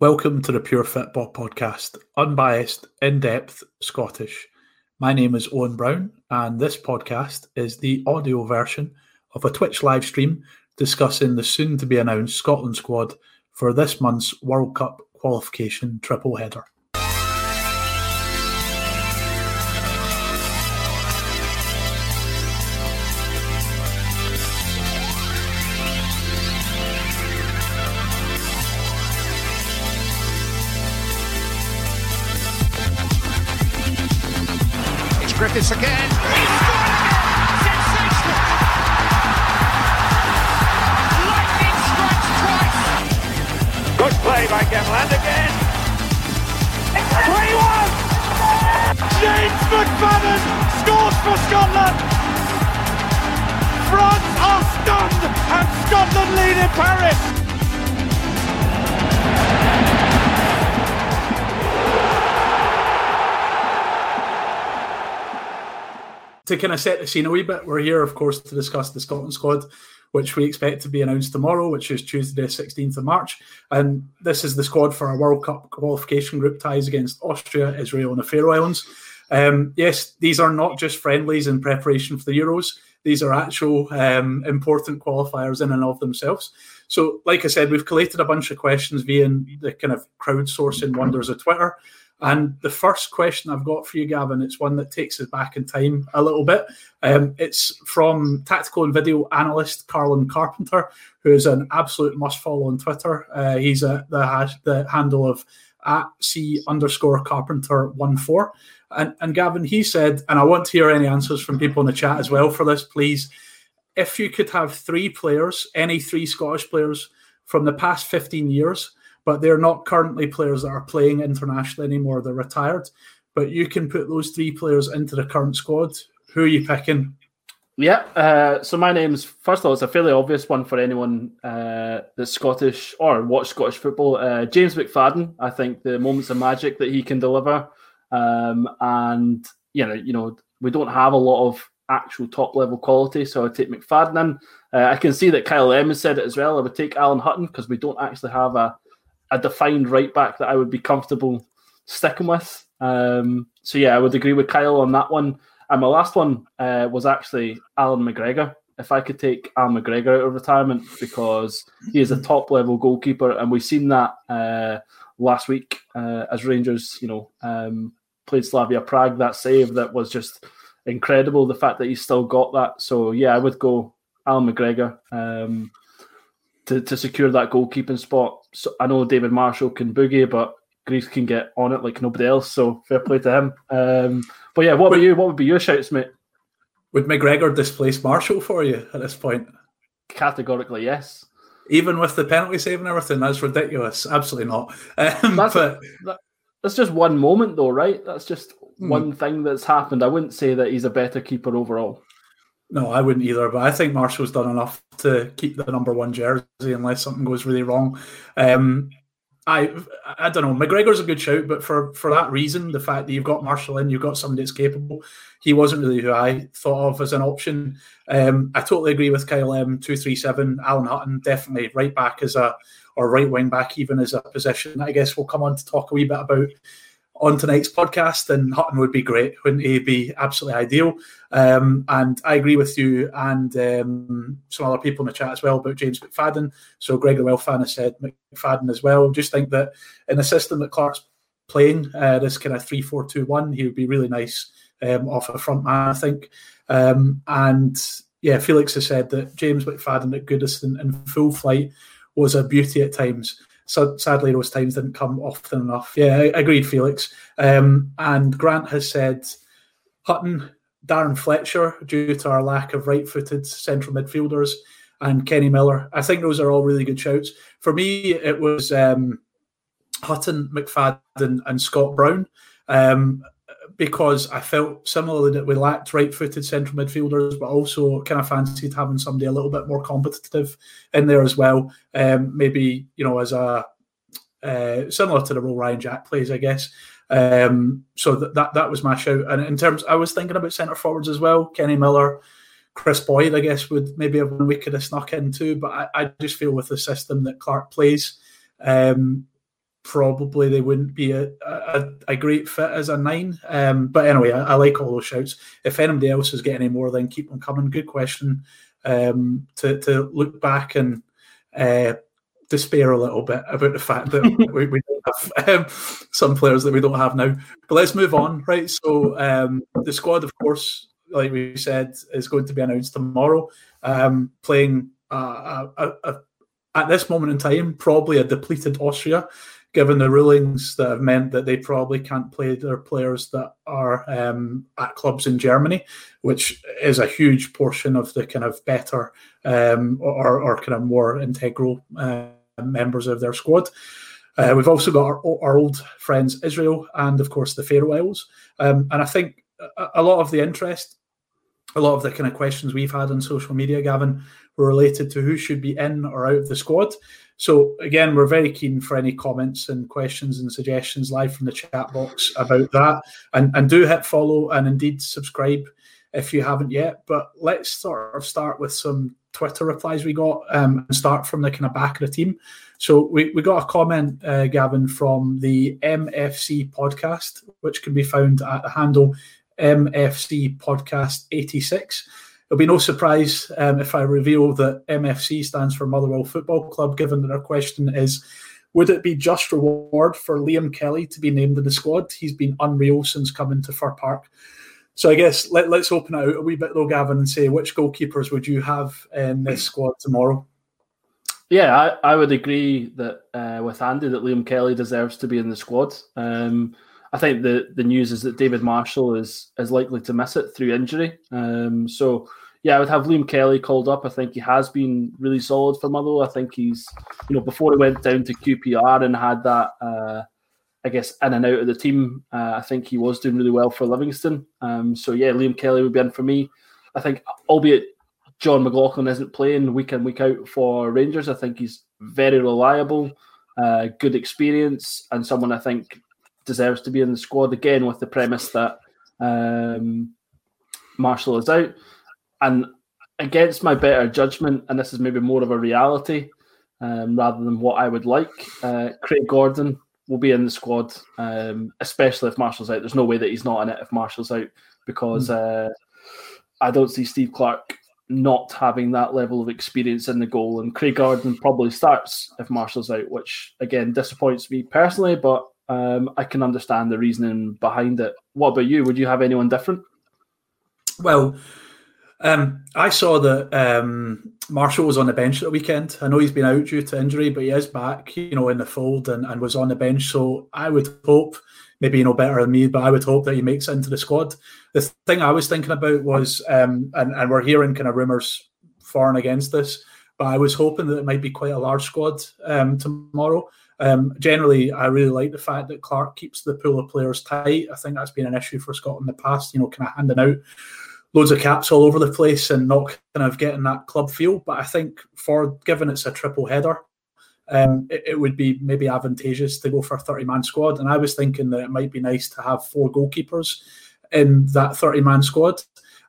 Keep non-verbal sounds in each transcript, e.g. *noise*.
Welcome to the Pure Football Podcast, unbiased, in depth, Scottish. My name is Owen Brown, and this podcast is the audio version of a Twitch live stream discussing the soon to be announced Scotland squad for this month's World Cup qualification triple header. Griffiths again. Good play by Gemland again. 3-1! James McFadden scores for Scotland! France are stunned and Scotland lead in Paris! To kind of set the scene a wee bit, we're here, of course, to discuss the Scotland squad, which we expect to be announced tomorrow, which is Tuesday, 16th of March. And this is the squad for our World Cup qualification group ties against Austria, Israel, and the Faroe Islands. Um, yes, these are not just friendlies in preparation for the Euros. These are actual um, important qualifiers in and of themselves. So, like I said, we've collated a bunch of questions via the kind of crowdsourcing wonders of Twitter. And the first question I've got for you, Gavin, it's one that takes us back in time a little bit. Um, it's from tactical and video analyst Carlin Carpenter, who is an absolute must follow on Twitter. Uh, he's at the, hash, the handle of at c underscore carpenter one four. And, and Gavin, he said, and I want to hear any answers from people in the chat as well for this, please. If you could have three players, any three Scottish players from the past 15 years, but they're not currently players that are playing internationally anymore. They're retired. But you can put those three players into the current squad. Who are you picking? Yeah, uh, so my name's first of all, it's a fairly obvious one for anyone uh, that's Scottish or watch Scottish football. Uh, James McFadden, I think the moments of magic that he can deliver, um, and you know, you know, we don't have a lot of actual top level quality, so I would take McFadden in. Uh, I can see that Kyle has said it as well. I would take Alan Hutton because we don't actually have a a defined right back that I would be comfortable sticking with. Um, so yeah, I would agree with Kyle on that one. And my last one uh, was actually Allan McGregor. If I could take Allan McGregor out of retirement because he is a top level goalkeeper, and we've seen that uh, last week uh, as Rangers, you know, um, played Slavia Prague. That save that was just incredible. The fact that he still got that. So yeah, I would go Allan McGregor. Um, to, to secure that goalkeeping spot. So I know David Marshall can boogie, but Greaves can get on it like nobody else. So fair play to him. Um, but yeah, what about you? What would be your shouts, mate? Would McGregor displace Marshall for you at this point? Categorically, yes. Even with the penalty save and everything, that's ridiculous. Absolutely not. Um, that's, but, that, that's just one moment, though, right? That's just hmm. one thing that's happened. I wouldn't say that he's a better keeper overall. No, I wouldn't either. But I think Marshall's done enough to keep the number one jersey unless something goes really wrong. Um, I I don't know. McGregor's a good shout, but for for that reason, the fact that you've got Marshall in, you've got somebody that's capable. He wasn't really who I thought of as an option. Um, I totally agree with Kyle M. Two three seven. Alan Hutton definitely right back as a or right wing back even as a position. I guess we'll come on to talk a wee bit about on tonight's podcast, and Hutton would be great, wouldn't he? Be absolutely ideal. Um, and I agree with you and um, some other people in the chat as well about James McFadden. So Greg the Well fan has said McFadden as well. Just think that in the system that Clarke's playing, uh, this kind of three four two one, he would be really nice um, off a front man, I think. Um, and yeah, Felix has said that James McFadden at Goodison in full flight was a beauty at times so sadly those times didn't come often enough. Yeah, agreed, Felix. Um, and Grant has said Hutton, Darren Fletcher, due to our lack of right-footed central midfielders, and Kenny Miller. I think those are all really good shouts. For me, it was um, Hutton, McFadden, and Scott Brown. Um, because I felt similarly that we lacked right-footed central midfielders, but also kind of fancied having somebody a little bit more competitive in there as well. Um, maybe you know as a uh, similar to the role Ryan Jack plays, I guess. Um, so that, that that was my shout. And in terms, I was thinking about centre forwards as well. Kenny Miller, Kris Boyd, I guess would maybe have one we could have snuck into. But I, I just feel with the system that Clarke plays, um, probably they wouldn't be a, a, a great fit as a nine. Um, but anyway, I, I, like all those shouts. If anybody else is getting any more, then keep them coming. Good question um, to, to look back and uh, despair a little bit about the fact that *laughs* we, we, don't have um, some players that we don't have now. But let's move on, right? So um, the squad, of course, like we said, is going to be announced tomorrow. Um, playing uh, a, a, at this moment in time, probably a depleted Austria, given the rulings that have meant that they probably can't play their players that are um, at clubs in Germany, which is a huge portion of the kind of better um, or, or kind of more integral. Uh, members of their squad. Uh, we've also got our, our, old friends Israel and, of course, the Faroe Isles. Um, and I think a, a, lot of the interest, a lot of the kind of questions we've had on social media, Gavin, were related to who should be in or out of the squad. So, again, we're very keen for any comments and questions and suggestions live from the chat box about that. And, and do hit follow and indeed subscribe if you haven't yet. But let's sort of start with some Twitter replies we got um, and start from the kind of back of the team. So we, we got a comment, uh, Gavin, from the MFC podcast, which can be found at the handle MFC Podcast 86. It'll be no surprise um, if I reveal that MFC stands for Motherwell Football Club, given that our question is Would it be just reward for Liam Kelly to be named in the squad? He's been unreal since coming to Fir Park. So I guess let, us open it out a wee bit though, Gavin, and say which goalkeepers would you have in this squad tomorrow? Yeah, I, I would agree that uh, with Andy that Liam Kelly deserves to be in the squad. Um, I think the the news is that David Marshall is is likely to miss it through injury. Um, so yeah, I would have Liam Kelly called up. I think he has been really solid for Motherwell. I think he's you know before he went down to QPR and had that. Uh, I guess, in and out of the team. Uh, I think he was doing really well for Livingston. Um, so yeah, Liam Kelly would be in for me. I think, albeit Jon McLaughlin isn't playing week in week out for Rangers, I think he's very reliable, uh, good experience, and someone I think deserves to be in the squad again with the premise that um, Marshall is out. And against my better judgment, and this is maybe more of a reality um, rather than what I would like, uh, Craig Gordon will be in the squad, um, especially if Marshall's out. There's no way that he's not in it if Marshall's out because mm. uh, I don't see Steve Clarke not having that level of experience in the goal. And Craig Gordon probably starts if Marshall's out, which again disappoints me personally, but um, I can understand the reasoning behind it. What about you? Would you have anyone different? Well, um, I saw that um, Marshall was on the bench at weekend. I know he's been out due to injury, but he is back, you know, in the fold and, and was on the bench. So I would hope, maybe you know better than me, but I would hope that he makes it into the squad. The thing I was thinking about was, um, and, and we're hearing kind of rumours for and against this, but I was hoping that it might be quite a large squad um, tomorrow. Um, generally, I really like the fact that Clarke keeps the pool of players tight. I think that's been an issue for Scotland in the past, you know, kind of handing out loads of caps all over the place and not kind of getting that club feel. But I think for given it's a triple header, um, it, it, would be maybe advantageous to go for a 30 man squad. And I was thinking that it might be nice to have four goalkeepers in that 30 man squad.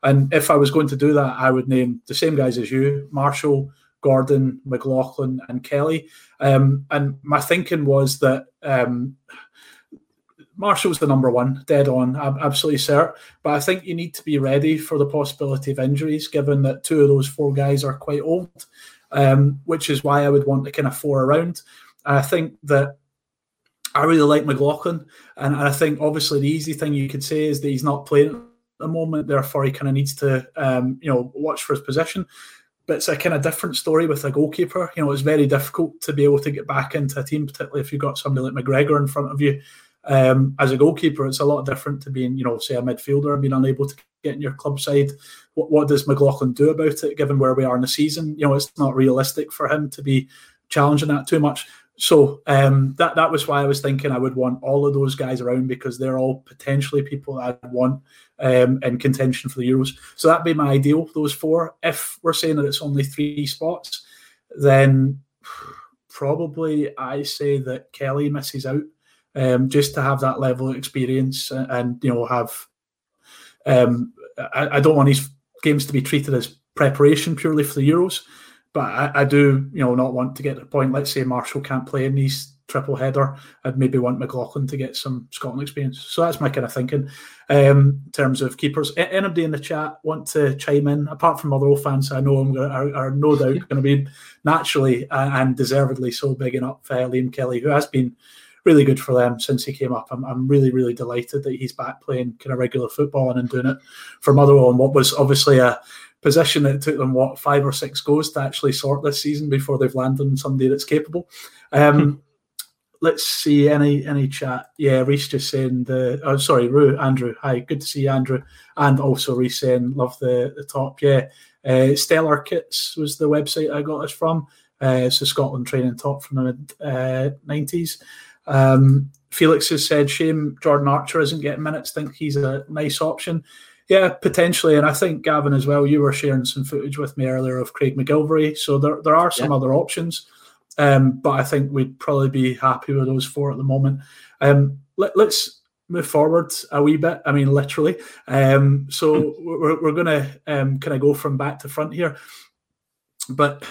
And if I was going to do that, I would name the same guys as you Marshall, Gordon, McLaughlin, and Kelly. Um, and my thinking was that um, Marshall's the number one, dead on, I'm absolutely certain. But I think you need to be ready for the possibility of injuries, given that two of those four guys are quite old, um, which is why I would want to kind of four around. I think that I really like McLaughlin, and I think obviously the easy thing you could say is that he's not playing at the moment, therefore he kind of needs to, um, you know, watch for his position. But it's a kind of different story with a goalkeeper. You know, it's very difficult to be able to get back into a team, particularly if you've got somebody like McGregor in front of you um, as a goalkeeper, it's a lot different to being, you know, say a midfielder and being unable to get in your club side. What, what does McLaughlin do about it, given where we are in the season? You know, it's not realistic for him to be challenging that too much. So um, that that was why I was thinking I would want all of those guys around because they're all potentially people I'd want um, in contention for the Euros. So that'd be my ideal. Those four. If we're saying that it's only three spots, then probably I say that Kelly misses out um, just to have that level of experience and, you know have. Um, I, I, don't want these games to be treated as preparation purely for the Euros, but I, I, do you know not want to get to the point. Let's say Marshall can't play in these triple header, I'd maybe want McLaughlin to get some Scotland experience. So that's my kind of thinking um, in terms of keepers. Anybody in the chat want to chime in? Apart from other old fans, I know I'm gonna, are, are no doubt *laughs* going to be naturally and deservedly so bigging up uh, Liam Kelly, who has been really good for them since he came up. I'm, I'm really, really delighted that he's back playing kind of regular football and doing it for Motherwell and what was obviously a position that took them what five or six goals to actually sort this season before they've landed on somebody that's capable. Um, let's see any any chat. Yeah, Reese just saying the. Oh, sorry, Rue, Andrew. Hi, good to see you, Andrew, and also Reese saying love the the top. Yeah, uh, Stellar Kits was the website I got us from. Uh, it's a Scotland training top from the mid nineties. Uh, um, Felix has said, shame Jordan Archer isn't getting minutes. Think he's a nice option. Yeah, potentially. And I think, Gavin, as well, you were sharing some footage with me earlier of Craig MacGillivray. So there, there are some yeah. other options. Um, but I think we'd probably be happy with those four at the moment. Um, let, us move forward a wee bit. I mean, literally. Um, so we're, we're going to um, kind of go from back to front here. But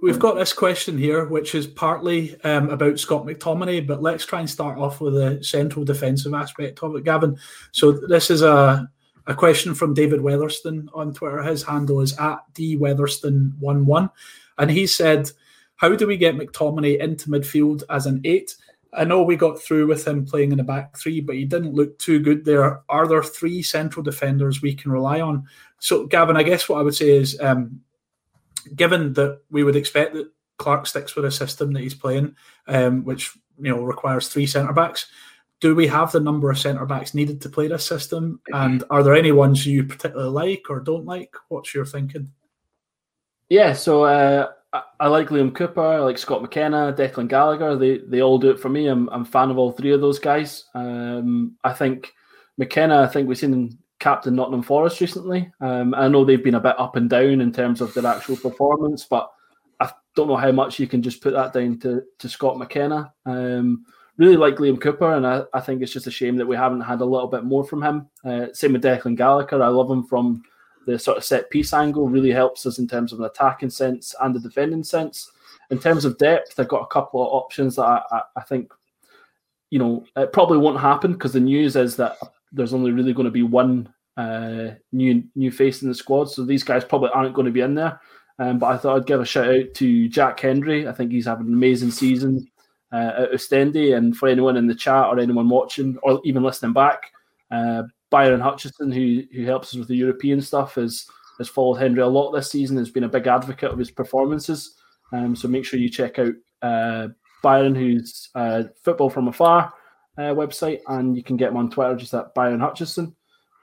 we've got this question here, which is partly um, about Scott McTominay, but let's try and start off with the central defensive aspect of it, Gavin. So this is a a question from David Weatherston on Twitter. His handle is at dweatherston11. And he said, How do we get McTominay into midfield as an eight? I know we got through with him playing in the back three, but he didn't look too good there. Are there three central defenders we can rely on? So, Gavin, I guess what I would say is, um, given that we would expect that Clarke sticks with a system that he's playing, um, which you know requires three centre backs, do we have the number of centre backs needed to play this system? And are there any ones you particularly like or don't like? What's your thinking? Yeah, so uh, I, like Liam Cooper, I like Scott McKenna, Declan Gallagher. They they all do it for me. I'm I'm a fan of all three of those guys. Um, I think McKenna. I think we've seen captain Nottingham Forest recently. Um, I know they've been a bit up and down in terms of their actual performance, but I don't know how much you can just put that down to to Scott McKenna. Um, really like Liam Cooper, and I, I, think it's just a shame that we haven't had a little bit more from him. Uh, same with Declan Gallagher. I love him from the sort of set piece angle, really helps us in terms of an attacking sense and the defending sense. In terms of depth, I've got a couple of options that I, I, I think, you know, it probably won't happen because the news is that there's only really going to be one uh, new new face in the squad, so these guys probably aren't going to be in there. Um, but I thought I'd give a shout out to Jack Hendry. I think he's having an amazing season uh, at Ostende. And for anyone in the chat or anyone watching or even listening back, uh, Byron Hutchison, who who helps us with the European stuff, has has followed Hendry a lot this season. Has been a big advocate of his performances. Um, so make sure you check out uh, Byron, who's uh, football from afar uh, website, and you can get him on Twitter just at Byron Hutchison.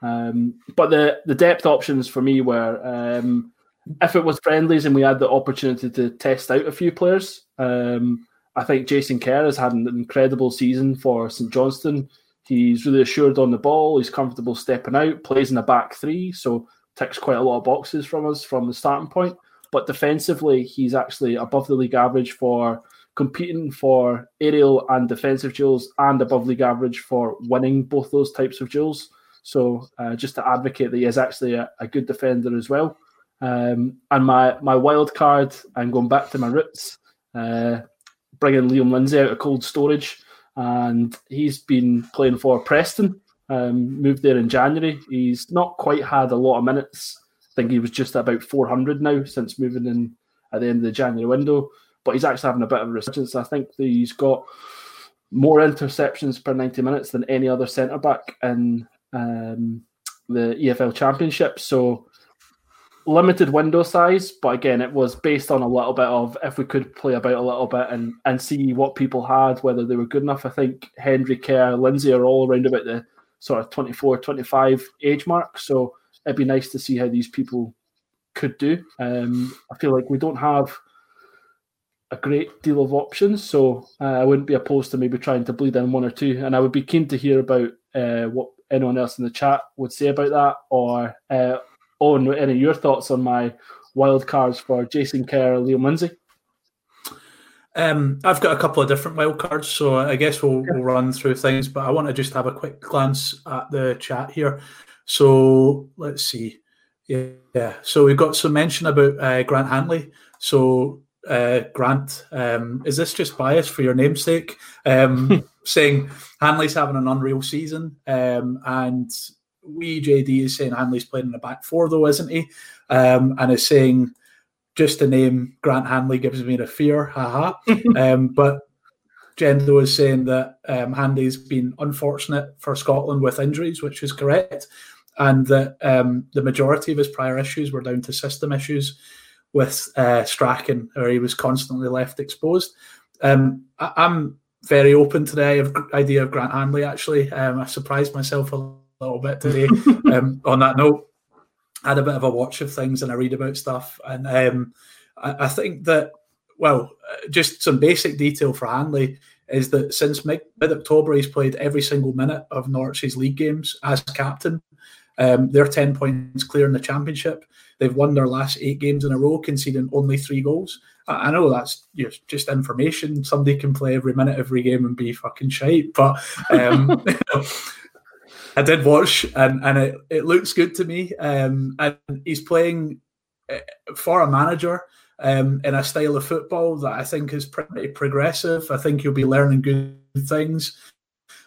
Um, but the the depth options for me were um, if it was friendlies and we had the opportunity to test out a few players. Um, I think Jason Kerr has had an incredible season for St Johnstone. He's really assured on the ball. He's comfortable stepping out, plays in a back three, so ticks quite a lot of boxes from us from the starting point. But defensively, he's actually above the league average for competing for aerial and defensive duels, and above league average for winning both those types of duels. So uh, just to advocate that he is actually a, a good defender as well. Um, and my my wild card, I'm going back to my roots. Uh, bringing Liam Lindsay out of cold storage, and he's been playing for Preston. Um, moved there in January. He's not quite had a lot of minutes. I think he was just about 400 now since moving in at the end of the January window. But he's actually having a bit of a resurgence. I think he's got more interceptions per 90 minutes than any other centre back in um, the EFL Championship. So limited window size, but again, it was based on a little bit of if we could play about a little bit and, and see what people had, whether they were good enough. I think Hendry Kerr, Lindsay are all around about the sort of 24, 25 age mark. So it'd be nice to see how these people could do. Um, I feel like we don't have a great deal of options, so uh, I wouldn't be opposed to maybe trying to bleed in one or two. And I would be keen to hear about uh, what anyone else in the chat would say about that, or uh, Owen, any of your thoughts on my wild cards for Jason Kerr, Liam Lindsay? Um, I've got a couple of different wild cards, so I guess we'll, we'll run through things. But I want to just have a quick glance at the chat here. So let's see. Yeah, yeah. So we've got some mention about uh, Grant Hanley. So uh, Grant, um, is this just bias for your namesake? Um, *laughs* saying Hanley's having an unreal season, um, and we JD is saying Hanley's playing in the back four though, isn't he? Um, and is saying just the name Grant Hanley gives me the fear, haha. *laughs* um, but Jendo is saying that um, Hanley's been unfortunate for Scotland with injuries, which is correct, and that um, the majority of his prior issues were down to system issues with uh, Strachan, where he was constantly left exposed. Um, I, am very open to the idea of Grant Hanley. Actually, um, I surprised myself a little bit today. *laughs* um, on that note, I had a bit of a watch of things and I read about stuff, and um, I, I, think that well, just some basic detail for Hanley is that since mid October he's played every single minute of Norwich's league games as captain. Um, they're ten points clear in the championship. They've won their last eight games in a row, conceding only three goals. I, know that's you know, just information. Somebody can play every minute, every game, and be fucking shite. But um, *laughs* *laughs* I did watch, and, and it, it looks good to me. Um, and he's playing eh, for a manager um, in a style of football that I think is pretty progressive. I think you'll be learning good things.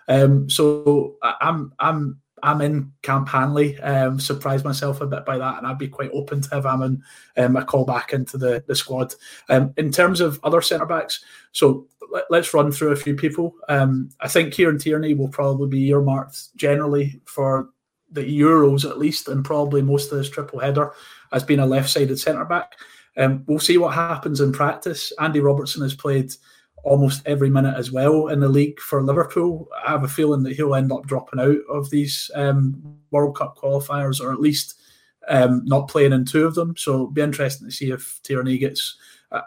Um, so I'm I'm I'm in Camp Hanley. Um, surprised myself a bit by that, and I'd be quite open to have him um, a call back into the, the squad. Um, in terms of other centre backs, so let, us run through a few people. Um, I think Kieran Tierney will probably be earmarked generally for the Euros at least, and probably most of this triple header as being a left sided centre back. Um, we'll see what happens in practice. Andy Robertson has played almost every minute as well in the league for Liverpool. I have a feeling that he'll end up dropping out of these um, World Cup qualifiers, or at least um, not playing in two of them. So it'll be interesting to see if Tierney gets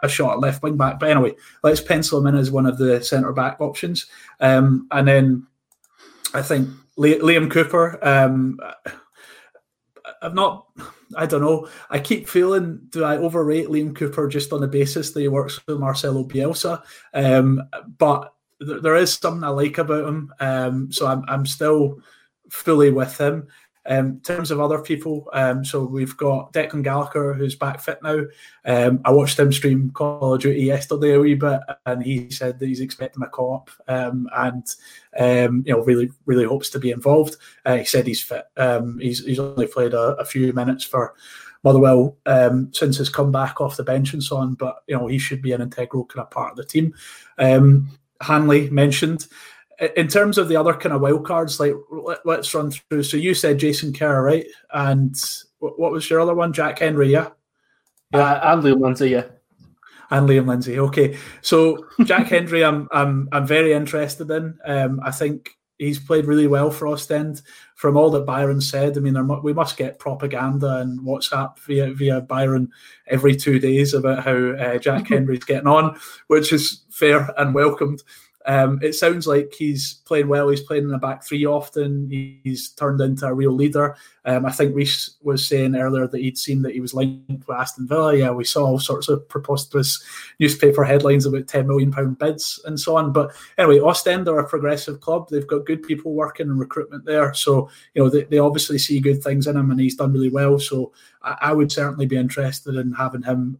a shot at left wing back. But anyway, let's pencil him in as one of the centre back options. Um, and then I think Liam Cooper. Um, I've not I don't know. I keep feeling do I overrate Liam Cooper just on the basis that he works with Marcelo Bielsa? Um, but th- there is something I like about him. Um, so I'm I'm still fully with him. Um, in terms of other people, um, so we've got Declan Gallagher who's back fit now. Um, I watched him stream Call of Duty yesterday a wee bit, and he said that he's expecting a co-op um, and um, you know really really hopes to be involved. Uh, he said he's fit. Um, he's he's only played a, a few minutes for Motherwell um, since his comeback off the bench and so on. But you know he should be an integral kind of part of the team. Um, Hanley mentioned in terms of the other kind of wild cards, like let, us run through. So you said Jason Kerr, right? And what was your other one? Jack Hendry, yeah, yeah, and Liam Lindsay, yeah, and Liam Lindsay. Okay, so Jack *laughs* Hendry, I'm I'm I'm very interested in. Um, I think he's played really well for Ostend. From all that Byron said, I mean, we must get propaganda and WhatsApp via via Byron every two days about how uh, Jack *laughs* Hendry's getting on, which is fair and welcomed. Um, it sounds like he's playing well. He's playing in the back three often. He's turned into a real leader. Um, I think Reese was saying earlier that he'd seen that he was linked with Aston Villa. Yeah, we saw all sorts of preposterous newspaper headlines about ten million pound bids and so on. But anyway, Ostend are a progressive club. They've got good people working in recruitment there, so you know they, they obviously see good things in him, and he's done really well. So I, I would certainly be interested in having him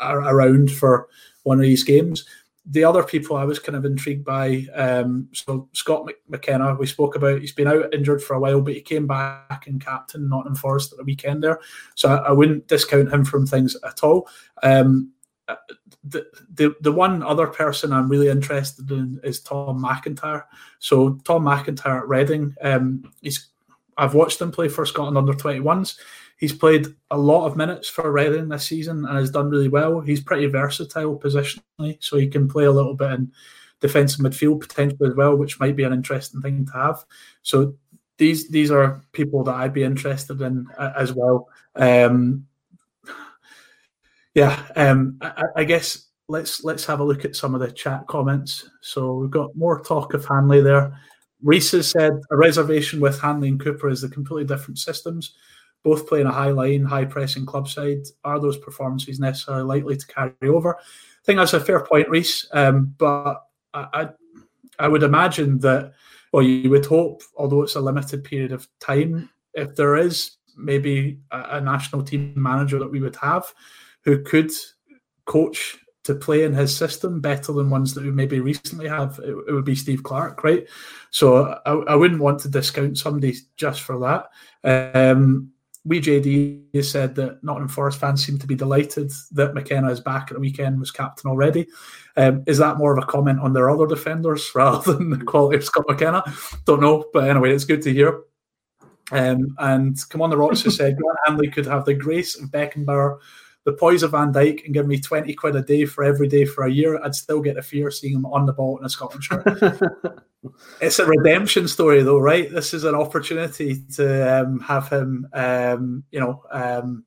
around for one of these games the other people I was kind of intrigued by, um, so Scott McKenna, we spoke about, he's been out injured for a while, but he came back and captain Nottingham Forest at the weekend there. So I, I wouldn't discount him from things at all. Um, uh, the, the the one other person I'm really interested in is Tom McIntyre. So Tom McIntyre at Reading, um, he's I've watched him play for Scotland under 21s. He's played a lot of minutes for Reading this season and has done really well. He's pretty versatile positionally, so he can play a little bit in defensive midfield potentially as well, which might be an interesting thing to have. So these these are people that I'd be interested in uh, as well. Um, yeah, um, I, I, guess let's let's have a look at some of the chat comments. So we've got more talk of Hanley there. Reese has said a reservation with Hanley and Cooper is the completely different systems both playing a high line, high pressing club side. Are those performances necessarily likely to carry over? I think that's a fair point, Reese. Um, but I, I, I would imagine that, well, you would hope, although it's a limited period of time, if there is maybe a, a national team manager that we would have who could coach to play in his system better than ones that we maybe recently have, it, it would be Steve Clarke, right? So I, I, wouldn't want to discount somebody just for that. Um, we JD has said that Nottingham Forest fans seem to be delighted that McKenna is back at the weekend, was captain already. Um, is that more of a comment on their other defenders *laughs* rather than the quality of Scott McKenna? Don't know, but anyway, it's good to hear. Um, and come on, the Rocks has said Grant Hanley could have the grace of Beckenbauer the poise of Van Dijk and give me 20 quid a day for every day for a year, I'd still get a fear seeing him on the ball in a Scotland shirt. *laughs* it's a redemption story, though, right? This is an opportunity to um, have him, um, you know, um,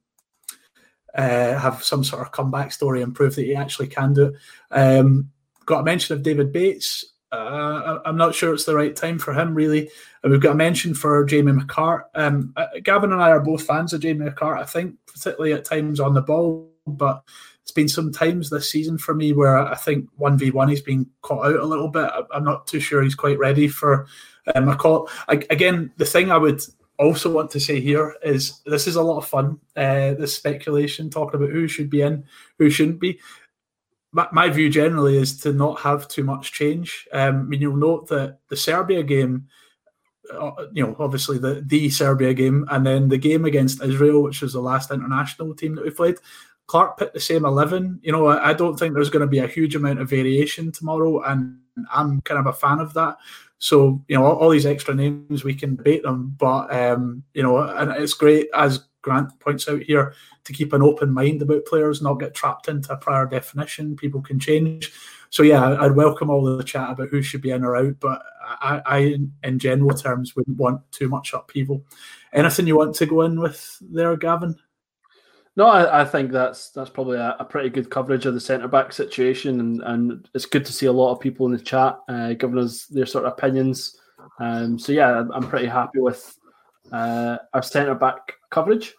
uh, have some sort of comeback story and prove that he actually can do it. Um, got a mention of David Bates. Uh, I'm not sure it's the right time for him, really. And we've got a mention for Jamie McCart. Um, uh, Gavin and I are both fans of Jamie McCart, I think, particularly at times on the ball. But it's been some times this season for me where I think 1v1 he's been caught out a little bit. I'm not too sure he's quite ready for um, a call. I, again, the thing I would also want to say here is this is a lot of fun. Uh, this speculation talking about who should be in, who shouldn't be my, my view generally is to not have too much change. Um, I mean, you'll note that the Serbia game, uh, you know, obviously the the Serbia game, and then the game against Israel, which was the last international team that we played. Clarke put the same eleven. You know, I, I don't think there's going to be a huge amount of variation tomorrow, and I'm kind of a fan of that. So you know, all, all these extra names we can debate them, but um, you know, and it's great as Grant points out here to keep an open mind about players, not get trapped into a prior definition. People can change. So yeah, I'd welcome all the chat about who should be in or out, but I, I in general terms, wouldn't want too much upheaval. Anything you want to go in with there, Gavin? No, I, I think that's that's probably a, a, pretty good coverage of the centre back situation, and, and it's good to see a lot of people in the chat uh, giving us their sort of opinions. Um, so yeah, I'm pretty happy with uh, our centre back coverage.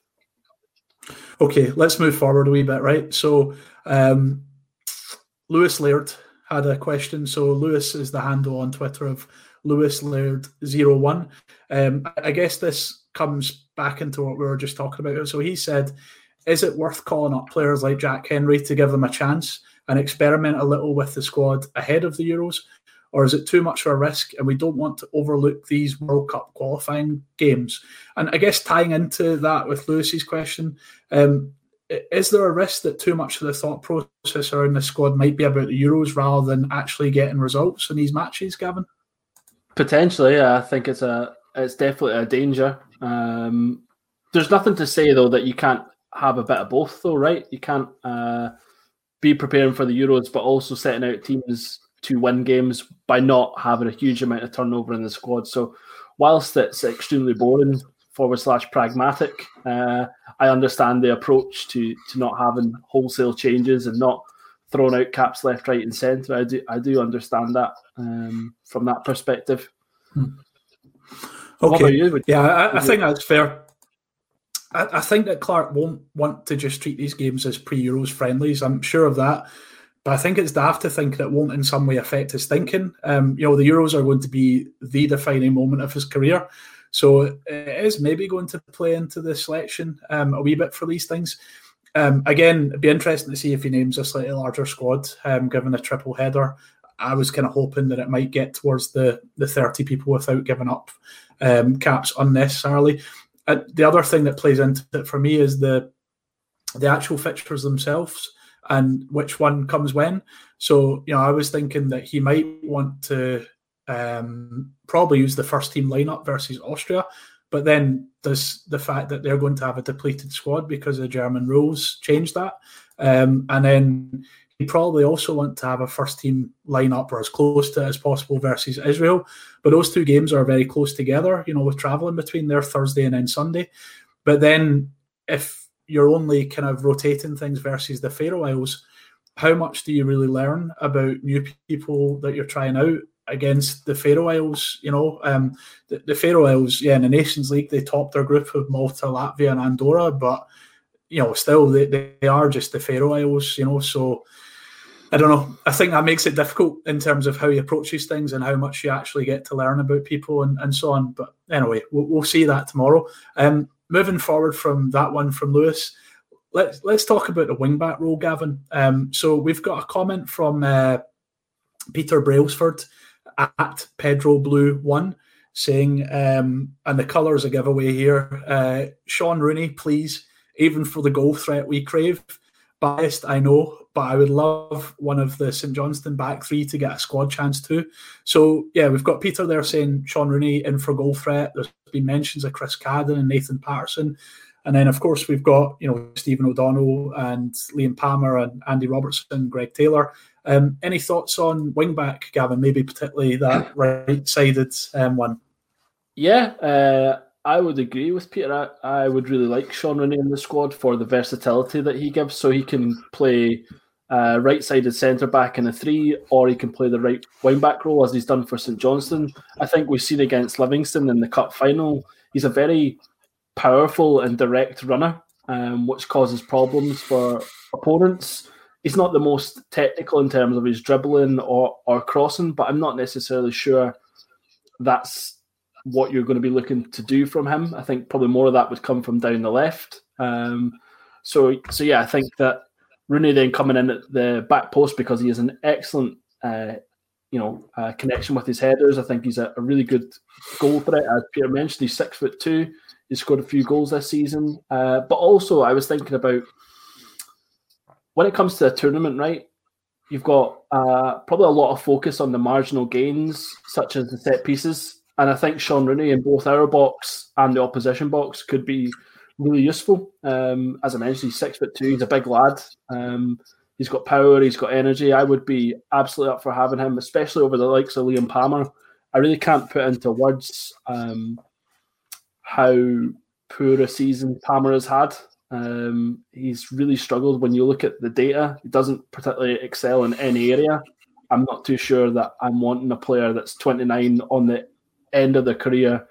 Okay, let's move forward a wee bit, right? So, um, Lewis Laird had a question. So, Lewis is the handle on Twitter of Lewis Laird 01. Um, I guess this comes back into what we were just talking about. So, he said, Is it worth calling up players like Jack Hendry to give them a chance and experiment a little with the squad ahead of the Euros? Or is it too much of a risk and we don't want to overlook these World Cup qualifying games? And I guess tying into that with Lewis's question, um, is there a risk that too much of the thought process around the squad might be about the Euros rather than actually getting results in these matches, Gavin? Potentially. I think it's a it's definitely a danger. Um, there's nothing to say though that you can't have a bit of both, though, right? You can't uh, be preparing for the Euros, but also setting out teams to win games by not having a huge amount of turnover in the squad. So, whilst it's extremely boring forward slash pragmatic, uh, I understand the approach to to not having wholesale changes and not throwing out caps left, right, and centre. I do I do understand that um, from that perspective. Hmm. Okay, yeah, I, I think that's fair. I, I think that Clarke won't want to just treat these games as pre Euros friendlies. I'm sure of that. But I think it's daft to think that won't in some way affect his thinking. Um, you know, the Euros are going to be the defining moment of his career. So it is maybe going to play into the selection um, a wee bit for these things. Um, again, it'd be interesting to see if he names a slightly larger squad, um, given a triple header. I was kind of hoping that it might get towards the, the 30 people without giving up um, caps unnecessarily. Uh, the other thing that plays into it for me is the the actual fixtures themselves and which one comes when. So, you know, I was thinking that he might want to um, probably use the first team lineup versus Austria, but then does the fact that they're going to have a depleted squad because the German rules change that? Um, and then he probably also want to have a first team lineup or as close to as possible versus Israel. But those two games are very close together, you know, with traveling between their Thursday and then Sunday. But then if you're only kind of rotating things versus the Faroe Isles, how much do you really learn about new people that you're trying out against the Faroe Isles? You know, um, the, the Faroe Isles, yeah, in the Nations League, they topped their group of Malta, Latvia, and Andorra, but you know, still they, they are just the Faroe Isles, you know, so I don't know. I think that makes it difficult in terms of how he approaches things and how much you actually get to learn about people and, and so on. But anyway, we'll, we'll see that tomorrow. Um, moving forward from that one from Lewis, let's let's talk about the wingback role, Gavin. Um, so we've got a comment from uh, Peter Brailsford at Pedro Blue One saying, um, and the colours a giveaway here. Uh, Shaun Rooney, please, even for the goal threat we crave. Biased, I know, but I would love one of the St Johnstone back three to get a squad chance too. So yeah, we've got Peter there saying Shaun Rooney in for goal threat. There's been mentions of Chris Cadden and Nathan Patterson. And then, of course, we've got you know Stephen O'Donnell and Liam Palmer and Andy Robertson, Greg Taylor. Um, any thoughts on wingback, Gavin? Maybe particularly that *coughs* right-sided um, one. Yeah, uh, I would agree with Peter. I, I, would really like Shaun Rooney in the squad for the versatility that he gives. So he can play uh, right-sided centre back in a three, or he can play the right wing back role as he's done for St Johnstone. I think we've seen against Livingston in the cup final. He's a very powerful and direct runner, um, which causes problems for opponents. He's not the most technical in terms of his dribbling or, or crossing, but I'm not necessarily sure that's what you're going to be looking to do from him. I think probably more of that would come from down the left. Um, so, so yeah, I think that Rooney then coming in at the back post because he has an excellent, uh, you know, uh, connection with his headers. I think he's a, a, really good goal threat. As Peter mentioned, he's six foot two. He's scored a few goals this season. Uh, but also, I was thinking about when it comes to a tournament, right? You've got uh, probably a lot of focus on the marginal gains, such as the set pieces and I think Shaun Rooney in both our box and the opposition box could be really useful. Um, as I mentioned, he's six foot two. He's a big lad. Um, he's got power. He's got energy. I would be absolutely up for having him, especially over the likes of Liam Palmer. I really can't put into words um, how poor a season Palmer has had. Um, he's really struggled when you look at the data. He doesn't particularly excel in any area. I'm not too sure that I'm wanting a player that's 29 on the end of their career,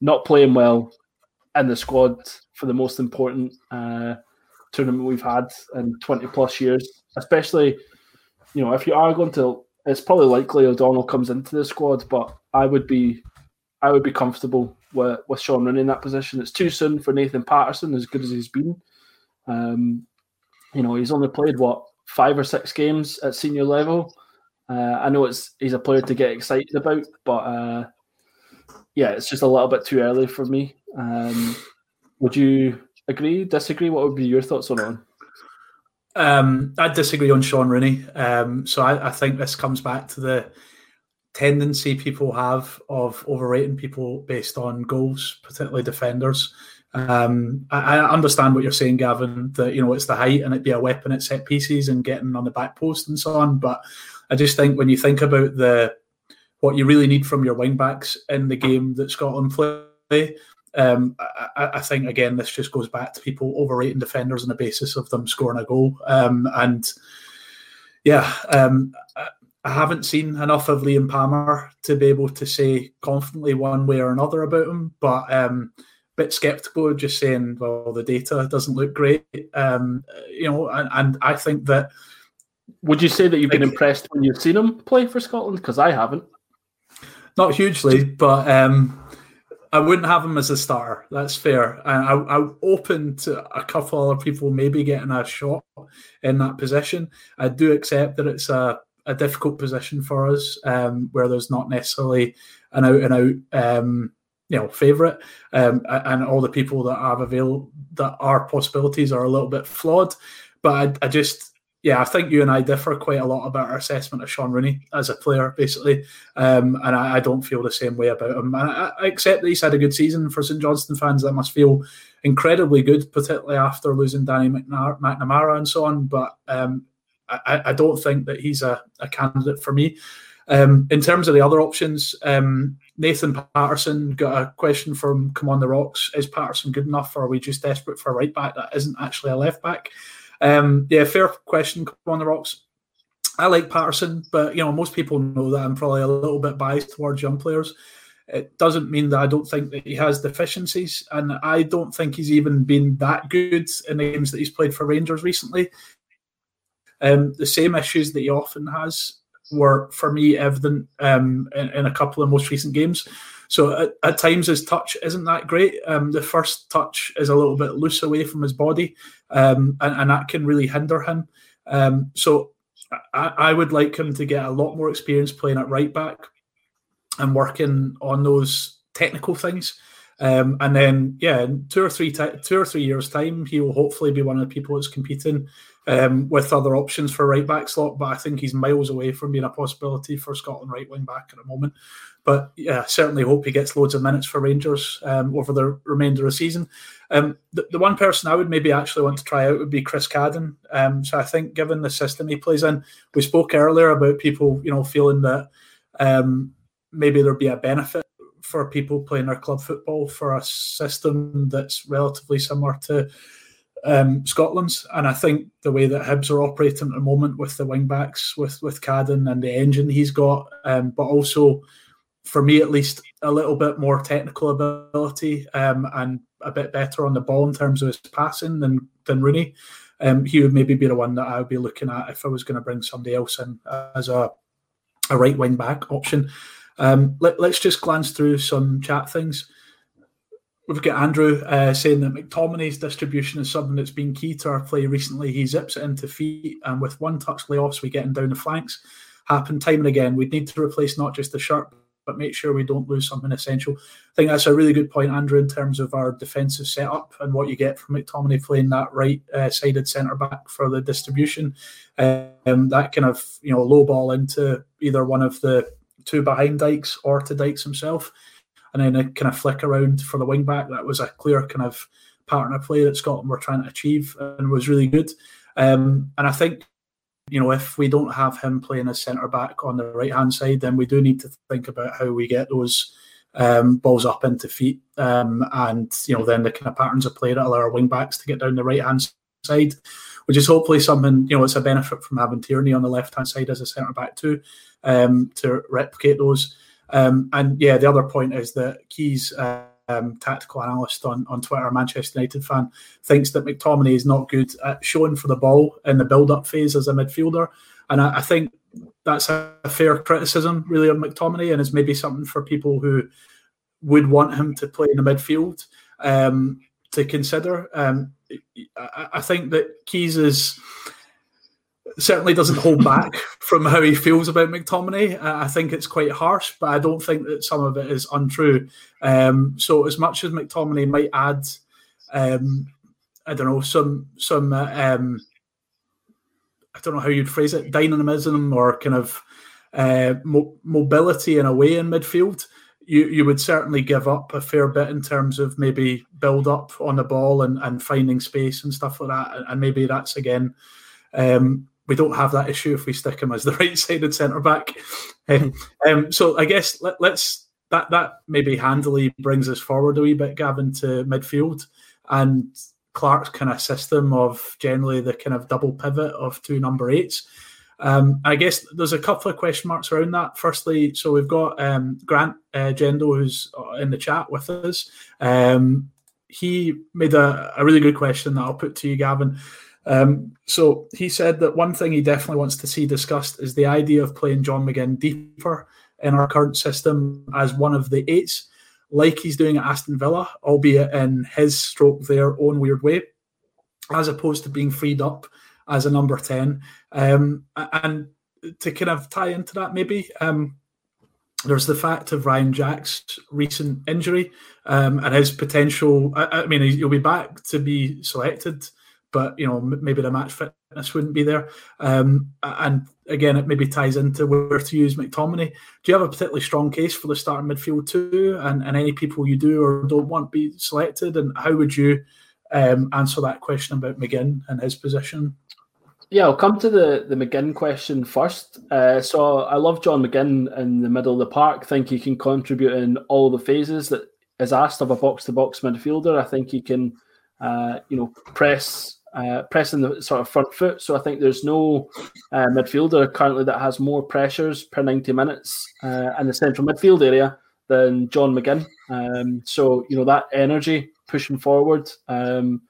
not playing well in the squad for the most important uh, tournament we've had in 20 plus years. Especially, you know, if you are going to, it's probably likely O'Donnell comes into the squad, but I would be, I would be comfortable with, with Shaun Rooney in that position. It's too soon for Nathan Patterson, as good as he's been. Um, you know, he's only played what five or six games at senior level. Uh, I know it's he's a player to get excited about, but uh, yeah, it's just a little bit too early for me. Um, would you agree, disagree? What would be your thoughts on it? Um, I disagree on Shaun Rooney. Um, so I, I, think this comes back to the tendency people have of overrating people based on goals, particularly defenders. Um, I, I, understand what you're saying, Gavin, that you know it's the height and it'd be a weapon at set pieces and getting on the back post and so on. But I just think when you think about the what you really need from your wingbacks in the game that Scotland play. Um, I, I, think again, this just goes back to people overrating defenders on the basis of them scoring a goal. Um, and yeah, um, I haven't seen enough of Liam Palmer to be able to say confidently one way or another about him. But um, bit skeptical, just saying, well, the data doesn't look great. Um, you know, and, and I think that. Would you say that you've been impressed when you've seen him play for Scotland? Because I haven't. Not hugely, but um, I wouldn't have him as a starter. That's fair. And I, I'm open to a couple other people maybe getting a shot in that position. I do accept that it's a, a difficult position for us, um, where there's not necessarily an out and out, um, you know, favourite, um, and all the people that have available that are possibilities are a little bit flawed. But I, I just yeah, I think you and I differ quite a lot about our assessment of Shaun Rooney as a player, basically. Um, and I, I, don't feel the same way about him. And I, I, accept that he's had a good season for St Johnstone fans. That must feel incredibly good, particularly after losing Danny McNamara and so on. But um, I, I, don't think that he's a, a candidate for me. Um, in terms of the other options, um, Nathan Patterson got a question from Come on the Rocks. Is Patterson good enough, or are we just desperate for a right back that isn't actually a left back? Um, yeah, fair question on the rocks. I like Patterson, but you know most people know that I'm probably a little bit biased towards young players. It doesn't mean that I don't think that he has deficiencies, and I don't think he's even been that good in the games that he's played for Rangers recently. Um, the same issues that he often has were, for me, evident um, in, in, a couple of most recent games. So at, at times his touch isn't that great. Um, the first touch is a little bit loose away from his body, um, and, and, that can really hinder him. Um, so I, I, would like him to get a lot more experience playing at right back and working on those technical things. Um, and then, yeah, in two or three two or three years' time, he will hopefully be one of the people that's competing um, with other options for right back slot. But I think he's miles away from being a possibility for Scotland right wing back at the moment. But yeah, certainly hope he gets loads of minutes for Rangers um, over the remainder of the season. Um, the, the, one person I would maybe actually want to try out would be Chris Cadden. Um, so I think, given the system he plays in, we spoke earlier about people, you know, feeling that um, maybe there'd be a benefit for people playing their club football for a system that's relatively similar to um, Scotland's. And I think the way that Hibs are operating at the moment with the wing backs, with with Cadden and the engine he's got, um, but also for me at least, a little bit more technical ability um, and a bit better on the ball in terms of his passing than than Rooney. Um, he would maybe be the one that I would be looking at if I was going to bring somebody else in as a a right wing back option. Um, let, us just glance through some chat things. We've got Andrew uh, saying that McTominay's distribution is something that's been key to our play recently. He zips it into feet, and with one touch layoffs, we get him down the flanks. Happen time and again. We'd need to replace not just the shirt, but make sure we don't lose something essential. I think that's a really good point, Andrew, in terms of our defensive setup and what you get from McTominay playing that right-sided uh, centre back for the distribution. Um, that kind of you know low ball into either one of the two behind Dykes or to Dykes himself, and then a kind of flick around for the wing back. That was a clear kind of of play that Scotland were trying to achieve and was really good. Um, and I think you know, if we don't have him playing as centre back on the right hand side, then we do need to think about how we get those um, balls up into feet, um, and you know, then the kind of patterns of play that allow our wing backs to get down the right hand side, which is hopefully something you know, it's a benefit from having Tierney on the left hand side as a centre back too, um, to replicate those. Um, and yeah, the other point is that Keys. Uh, um, tactical analyst on, on Twitter, a Manchester United fan, thinks that McTominay is not good at showing for the ball in the build up phase as a midfielder. And I, I think that's a, a, fair criticism, really, of McTominay, and is maybe something for people who would want him to play in the midfield um, to consider. Um, I, I think that Keys is certainly doesn't hold back from how he feels about McTominay. I think it's quite harsh, but I don't think that some of it is untrue. Um, so as much as McTominay might add, um, I don't know, some some uh, um, I don't know how you'd phrase it, dynamism or kind of uh, mo- mobility in a way in midfield. You, you would certainly give up a fair bit in terms of maybe build up on the ball and, and finding space and stuff like that. And maybe that's again um, we don't have that issue if we stick him as the *laughs* right-sided centre back. Um, um, so I guess let, us that that maybe handily brings us forward a wee bit, Gavin, to midfield and Clarke's kind of system of generally the kind of double pivot of two number eights. Um, I guess there's a couple of question marks around that. Firstly, so we've got um, Grant uh, Gendo who's in the chat with us. Um, he made a, a really good question that I'll put to you, Gavin. Um, so he said that one thing he definitely wants to see discussed is the idea of playing John McGinn deeper in our current system as one of the eights, like he's doing at Aston Villa, albeit in his stroke their own weird way, as opposed to being freed up as a number 10. Um, and to kind of tie into that, maybe. Um, there's the fact of Ryan Jack's recent injury um, and his potential. I, I mean, he'll be back to be selected but you know maybe the match fitness wouldn't be there. Um, and again, it maybe ties into where to use McTominay. Do you have a particularly strong case for the starting midfield too, and, and any people you do or don't want be selected? And how would you um, answer that question about McGinn and his position? Yeah, I'll come to the, the McGinn question first. Uh, so I love John McGinn in the middle of the park. think he can contribute in all the phases that is asked of a box to box midfielder. I think he can, uh, you know, press uh, pressing the sort of front foot. So I think there's no uh, midfielder currently that has more pressures per 90 minutes uh, in the central midfield area than John McGinn. Um, so, you know, that energy pushing forward um,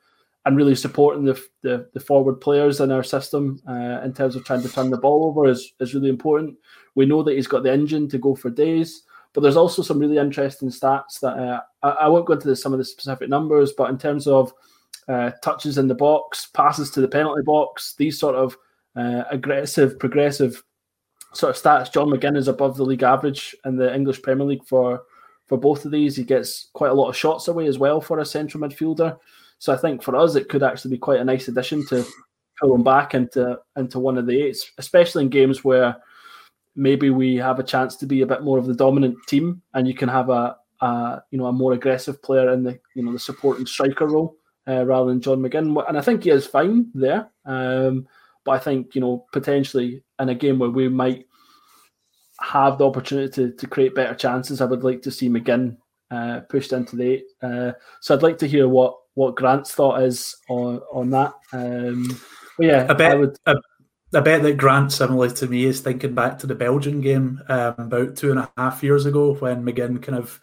and really supporting the, the, the, forward players in our system uh, in terms of trying to turn the ball over is, is really important. We know that he's got the engine to go for days. But there's also some really interesting stats that uh, I, I, won't go into the, some of the specific numbers, but in terms of uh, touches in the box, passes to the penalty box, these sort of uh, aggressive, progressive sort of stats. John McGinn is above the league average in the English Premier League for for both of these. He gets quite a lot of shots away as well for a central midfielder. So I think for us, it could actually be quite a nice addition to pull him back into into one of the eights, especially in games where maybe we have a chance to be a bit more of the dominant team, and you can have a, a you know a more aggressive player in the you know the supporting striker role uh, rather than John McGinn. And I think he is fine there. Um, but I think you know potentially in a game where we might have the opportunity to, to create better chances, I would like to see McGinn uh, pushed into the eight. Uh, so I'd like to hear what what Grant's thought is on on that. Um, yeah, I bet. I, would, I, I, bet that Grant, similar to me, is thinking back to the Belgian game um, about two and a half years ago when McGinn kind of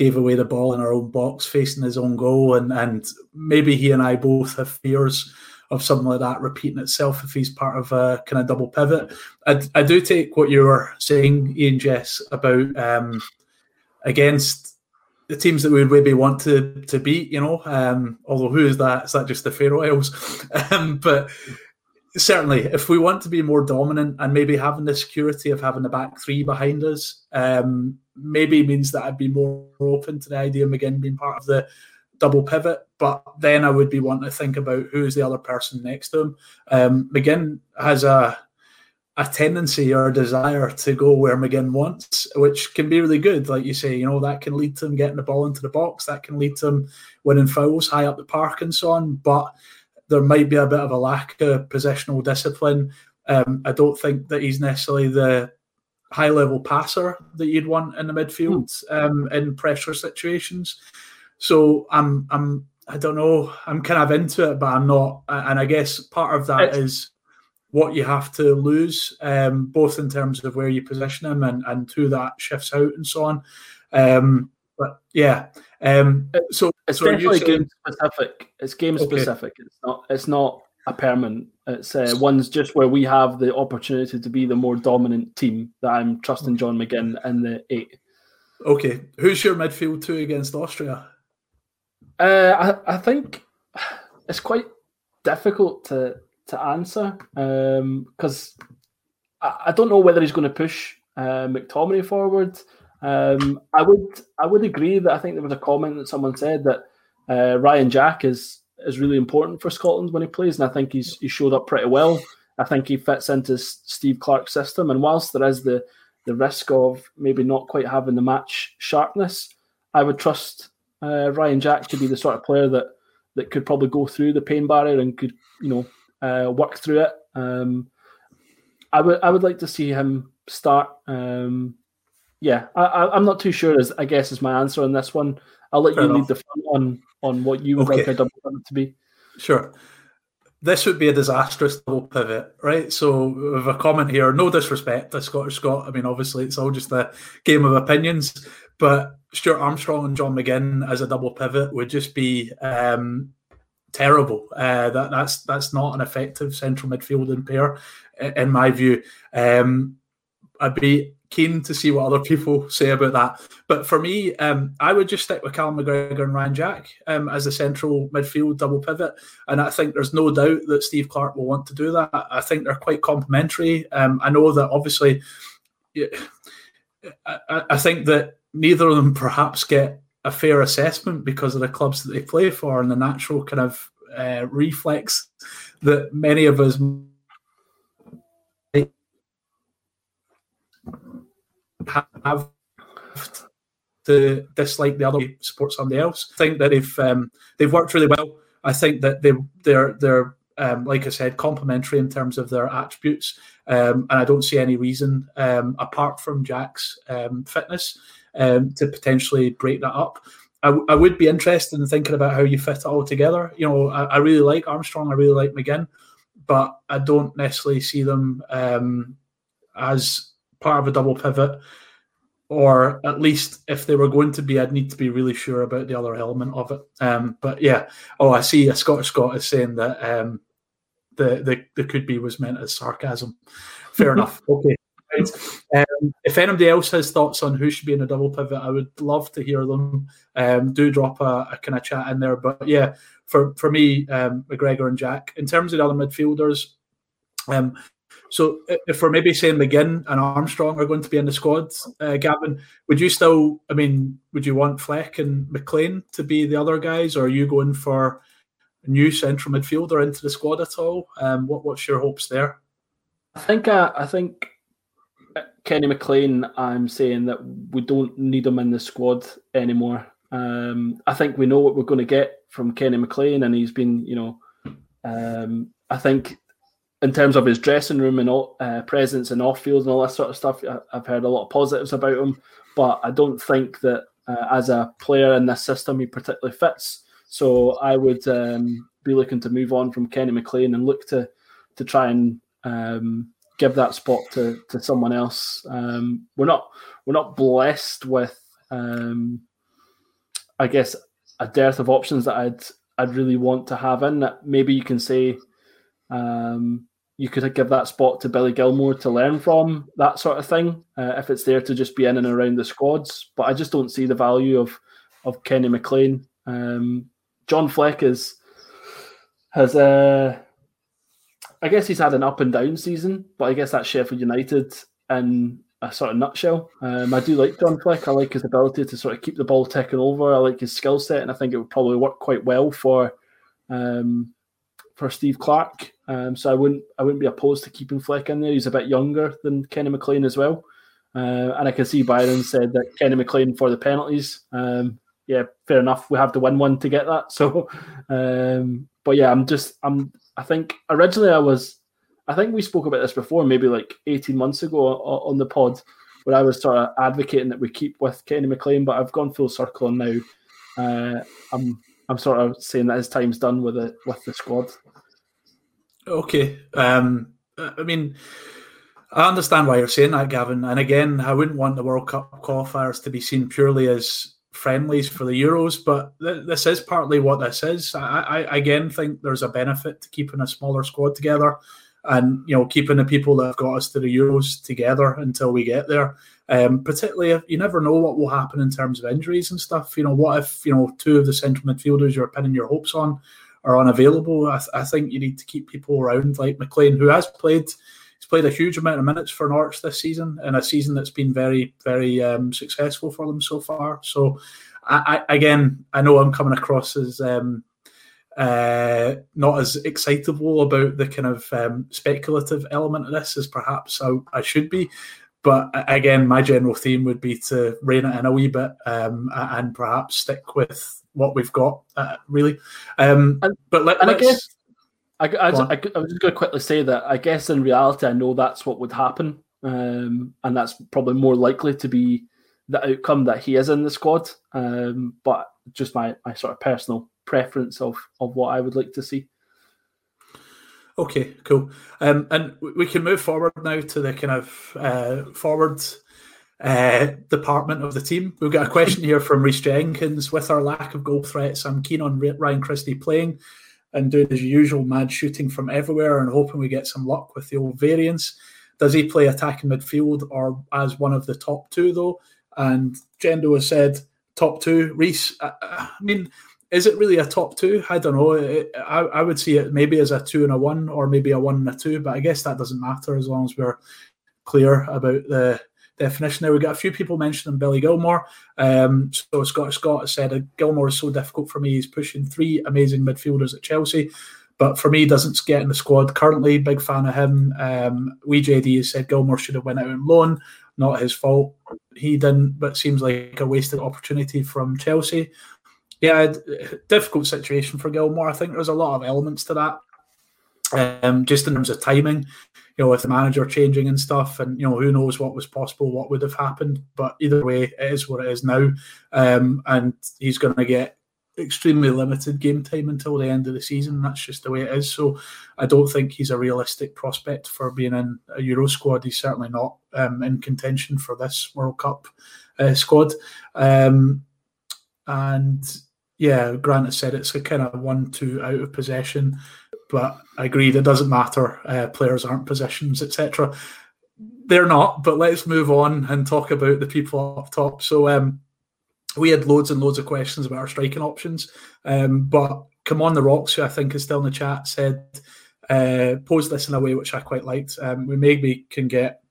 gave away the ball in our own box, facing his own goal, and and maybe he and I both have fears of something like that repeating itself if he's part of a kind of double pivot. I, I do take what you were saying, Ian Jess, about um, against the teams that we would maybe want to to beat, you know. Um, although who is that? Is that just the Faroe Isles? *laughs* um, but certainly, if we want to be more dominant and maybe having the security of having the back three behind us, um, maybe means that I'd be more open to the idea of McGinn being part of the double pivot. But then I would be wanting to think about who's the other person next to him. Um, McGinn has a a tendency or a desire to go where McGinn wants, which can be really good. Like you say, you know, that can lead to him getting the ball into the box, that can lead to him winning fouls high up the park and so on. But there might be a bit of a lack of positional discipline. Um, I don't think that he's necessarily the high level passer that you'd want in the midfield um, in pressure situations. So I'm I'm I don't know. I'm kind of into it, but I'm not. And I guess part of that is what you have to lose, um, both in terms of where you position him and, and who that shifts out and so on. Um, but yeah, um, so it's so game specific. It's game okay. specific. It's not. It's not a permanent. It's uh, one's just where we have the opportunity to be the more dominant team. That I'm trusting John McGinn in the eight. Okay, who's your midfield two against Austria? Uh, I, I think it's quite difficult to to answer because um, I, I, don't know whether he's going to push uh, McTominay forward. Um, I would I would agree that I think there was a comment that someone said that uh, Ryan Jack is is really important for Scotland when he plays, and I think he's he showed up pretty well. I think he fits into Steve Clarke's system, and whilst there is the the risk of maybe not quite having the match sharpness, I would trust uh, Ryan Jack to be the sort of player that that could probably go through the pain barrier and could you know uh, work through it. Um, I would I would like to see him start. Um, yeah, I, am not too sure. As I guess is my answer on this one. I'll let Fair you enough. lead the front on on what you would okay. like a double pivot to be. Sure. This would be a disastrous double pivot, right? So, with a comment here, no disrespect to Scottish Scott. I mean, obviously, it's all just a game of opinions. But Stuart Armstrong and John McGinn as a double pivot would just be um, terrible. Uh, that that's that's not an effective central midfield in pair, in my view. Um, I'd be keen to see what other people say about that. But for me, um, I would just stick with Callum McGregor and Ryan Jack um, as a central midfield double pivot. And I think there's no doubt that Steve Clarke will want to do that. I think they're quite complementary. Um, I know that obviously, I, I think that neither of them perhaps get a fair assessment because of the clubs that they play for and the natural kind of uh, reflex that many of us have to dislike the other support somebody else. I think that if um, they've worked really well, I think that they they're they're um, like I said complementary in terms of their attributes, um, and I don't see any reason um, apart from Jack's um, fitness um, to potentially break that up. I, I, would be interested in thinking about how you fit it all together. You know, I, I, really like Armstrong, I really like McGinn, but I don't necessarily see them as part of a double pivot. Or at least if they were going to be, I'd need to be really sure about the other element of it. Um, but yeah, oh, I see a Scottish Scot is saying that um, the, the the could be was meant as sarcasm. Fair *laughs* enough. Okay, Um, if anybody else has thoughts on who should be in a double pivot, I would love to hear them. Um, do drop a, a kind of chat in there. But yeah, for for me, um, McGregor and Jack. In terms of the other midfielders, um, so if we're maybe saying McGinn and Armstrong are going to be in the squad, uh, Gavin, would you still? I mean, would you want Fleck and McLean to be the other guys, or are you going for a new central midfielder into the squad at all? Um, what what's your hopes there? I think uh, I think uh, Kenny McLean. I'm saying that we don't need him in the squad anymore. Um, I think we know what we're going to get from Kenny McLean, and he's been, you know, um, I think in terms of his dressing room and all, uh, presence and off field and all that sort of stuff, I've heard a lot of positives about him. But I don't think that uh, as a player in this system, he particularly fits. So I would um, be looking to move on from Kenny McLean and look to to try and um, give that spot to to someone else. Um, we're not we're not blessed with, um, I guess, a dearth of options that I'd I'd really want to have in. that. Maybe you can say um, you could give that spot to Billy Gilmour to learn from that sort of thing uh, if it's there to just be in and around the squads. But I just don't see the value of of Kenny McLean. Um, John Fleck is has a. Uh, I guess he's had an up and down season, but I guess that's Sheffield United in a sort of nutshell. Um, I do like John Fleck. I like his ability to sort of keep the ball ticking over. I like his skill set, and I think it would probably work quite well for um, for Steve Clarke. Um, so I wouldn't I wouldn't be opposed to keeping Fleck in there. He's a bit younger than Kenny McLean as well. Uh, and I can see Byron said that Kenny McLean for the penalties. Um, yeah, fair enough. We have to win one to get that. *laughs* So, um, but yeah, I'm just I'm. I think originally I was. I think we spoke about this before, maybe like 18 months ago on the pod, where I was sort of advocating that we keep with Kenny McLean, but I've gone full circle and now uh, I'm I'm sort of saying that his time's done with it with the squad. Okay. Um, I mean, I understand why you're saying that, Gavin. And again, I wouldn't want the World Cup qualifiers to be seen purely as friendlies for the Euros, but th- this is partly what this is. I, I again think there's a benefit to keeping a smaller squad together, and you know keeping the people that have got us to the Euros together until we get there. Um, particularly if you never know what will happen in terms of injuries and stuff. You know, what if you know two of the central midfielders you're pinning your hopes on are unavailable. I, I, think you need to keep people around like McLean, who has played. He's played a huge amount of minutes for Norwich this season, in a season that's been very, very um, successful for them so far. So, I, I, again, I know I'm coming across as um, uh, not as excitable about the kind of um, speculative element of this as perhaps I, I, should be. But again, my general theme would be to rein it in a wee bit um, and perhaps stick with what we've got, uh, really. Um, and, but let, and I guess I, I, I, I, was just going to quickly say that I guess in reality, I know that's what would happen, um, and that's probably more likely to be the outcome that he is in the squad. Um, but just my, my sort of personal preference of of what I would like to see. Okay, cool. Um, and we can move forward now to the kind of uh, forward uh, department of the team. We've got a question here from Reese Jenkins. With our lack of goal threats, I'm keen on Ryan Christie playing and doing his usual mad shooting from everywhere and hoping we get some luck with the old variants. Does he play attacking midfield or as one of the top two, though? And Jendo has said top two. Reese, I, I mean, is it really a top two? I don't know. I, I would see it maybe as a two and a one, or maybe a one and a two, but I guess that doesn't matter as long as we're clear about the definition there. We got a few people mentioning Billy Gilmour. Um, so Scott Scott said Gilmour is so difficult for me. He's pushing three amazing midfielders at Chelsea. But for me, doesn't get in the squad currently. Big fan of him. Um, WeJD has said Gilmour should have went out on loan. Not his fault. He didn't, but seems like a wasted opportunity from Chelsea. Yeah, difficult situation for Gilmour. I think there's a lot of elements to that. Um, just in terms of timing, you know, with the manager changing and stuff, and you know, who knows what was possible, what would have happened. But either way, it is what it is now, um, and he's going to get extremely limited game time until the end of the season. That's just the way it is. So I don't think he's a realistic prospect for being in a Euro squad. He's certainly not um, in contention for this World Cup uh, squad. Um, and yeah, Grant has said it's a kind of one-two out of possession but I agree it doesn't matter. Uh, players aren't positions, etc. they're not, but let's move on and talk about the people up top. So um, we had loads and loads of questions about our striking options, um, but come on the rocks, who I think is still in the chat, said uh, posed this in a way which I quite liked. Um, we maybe can get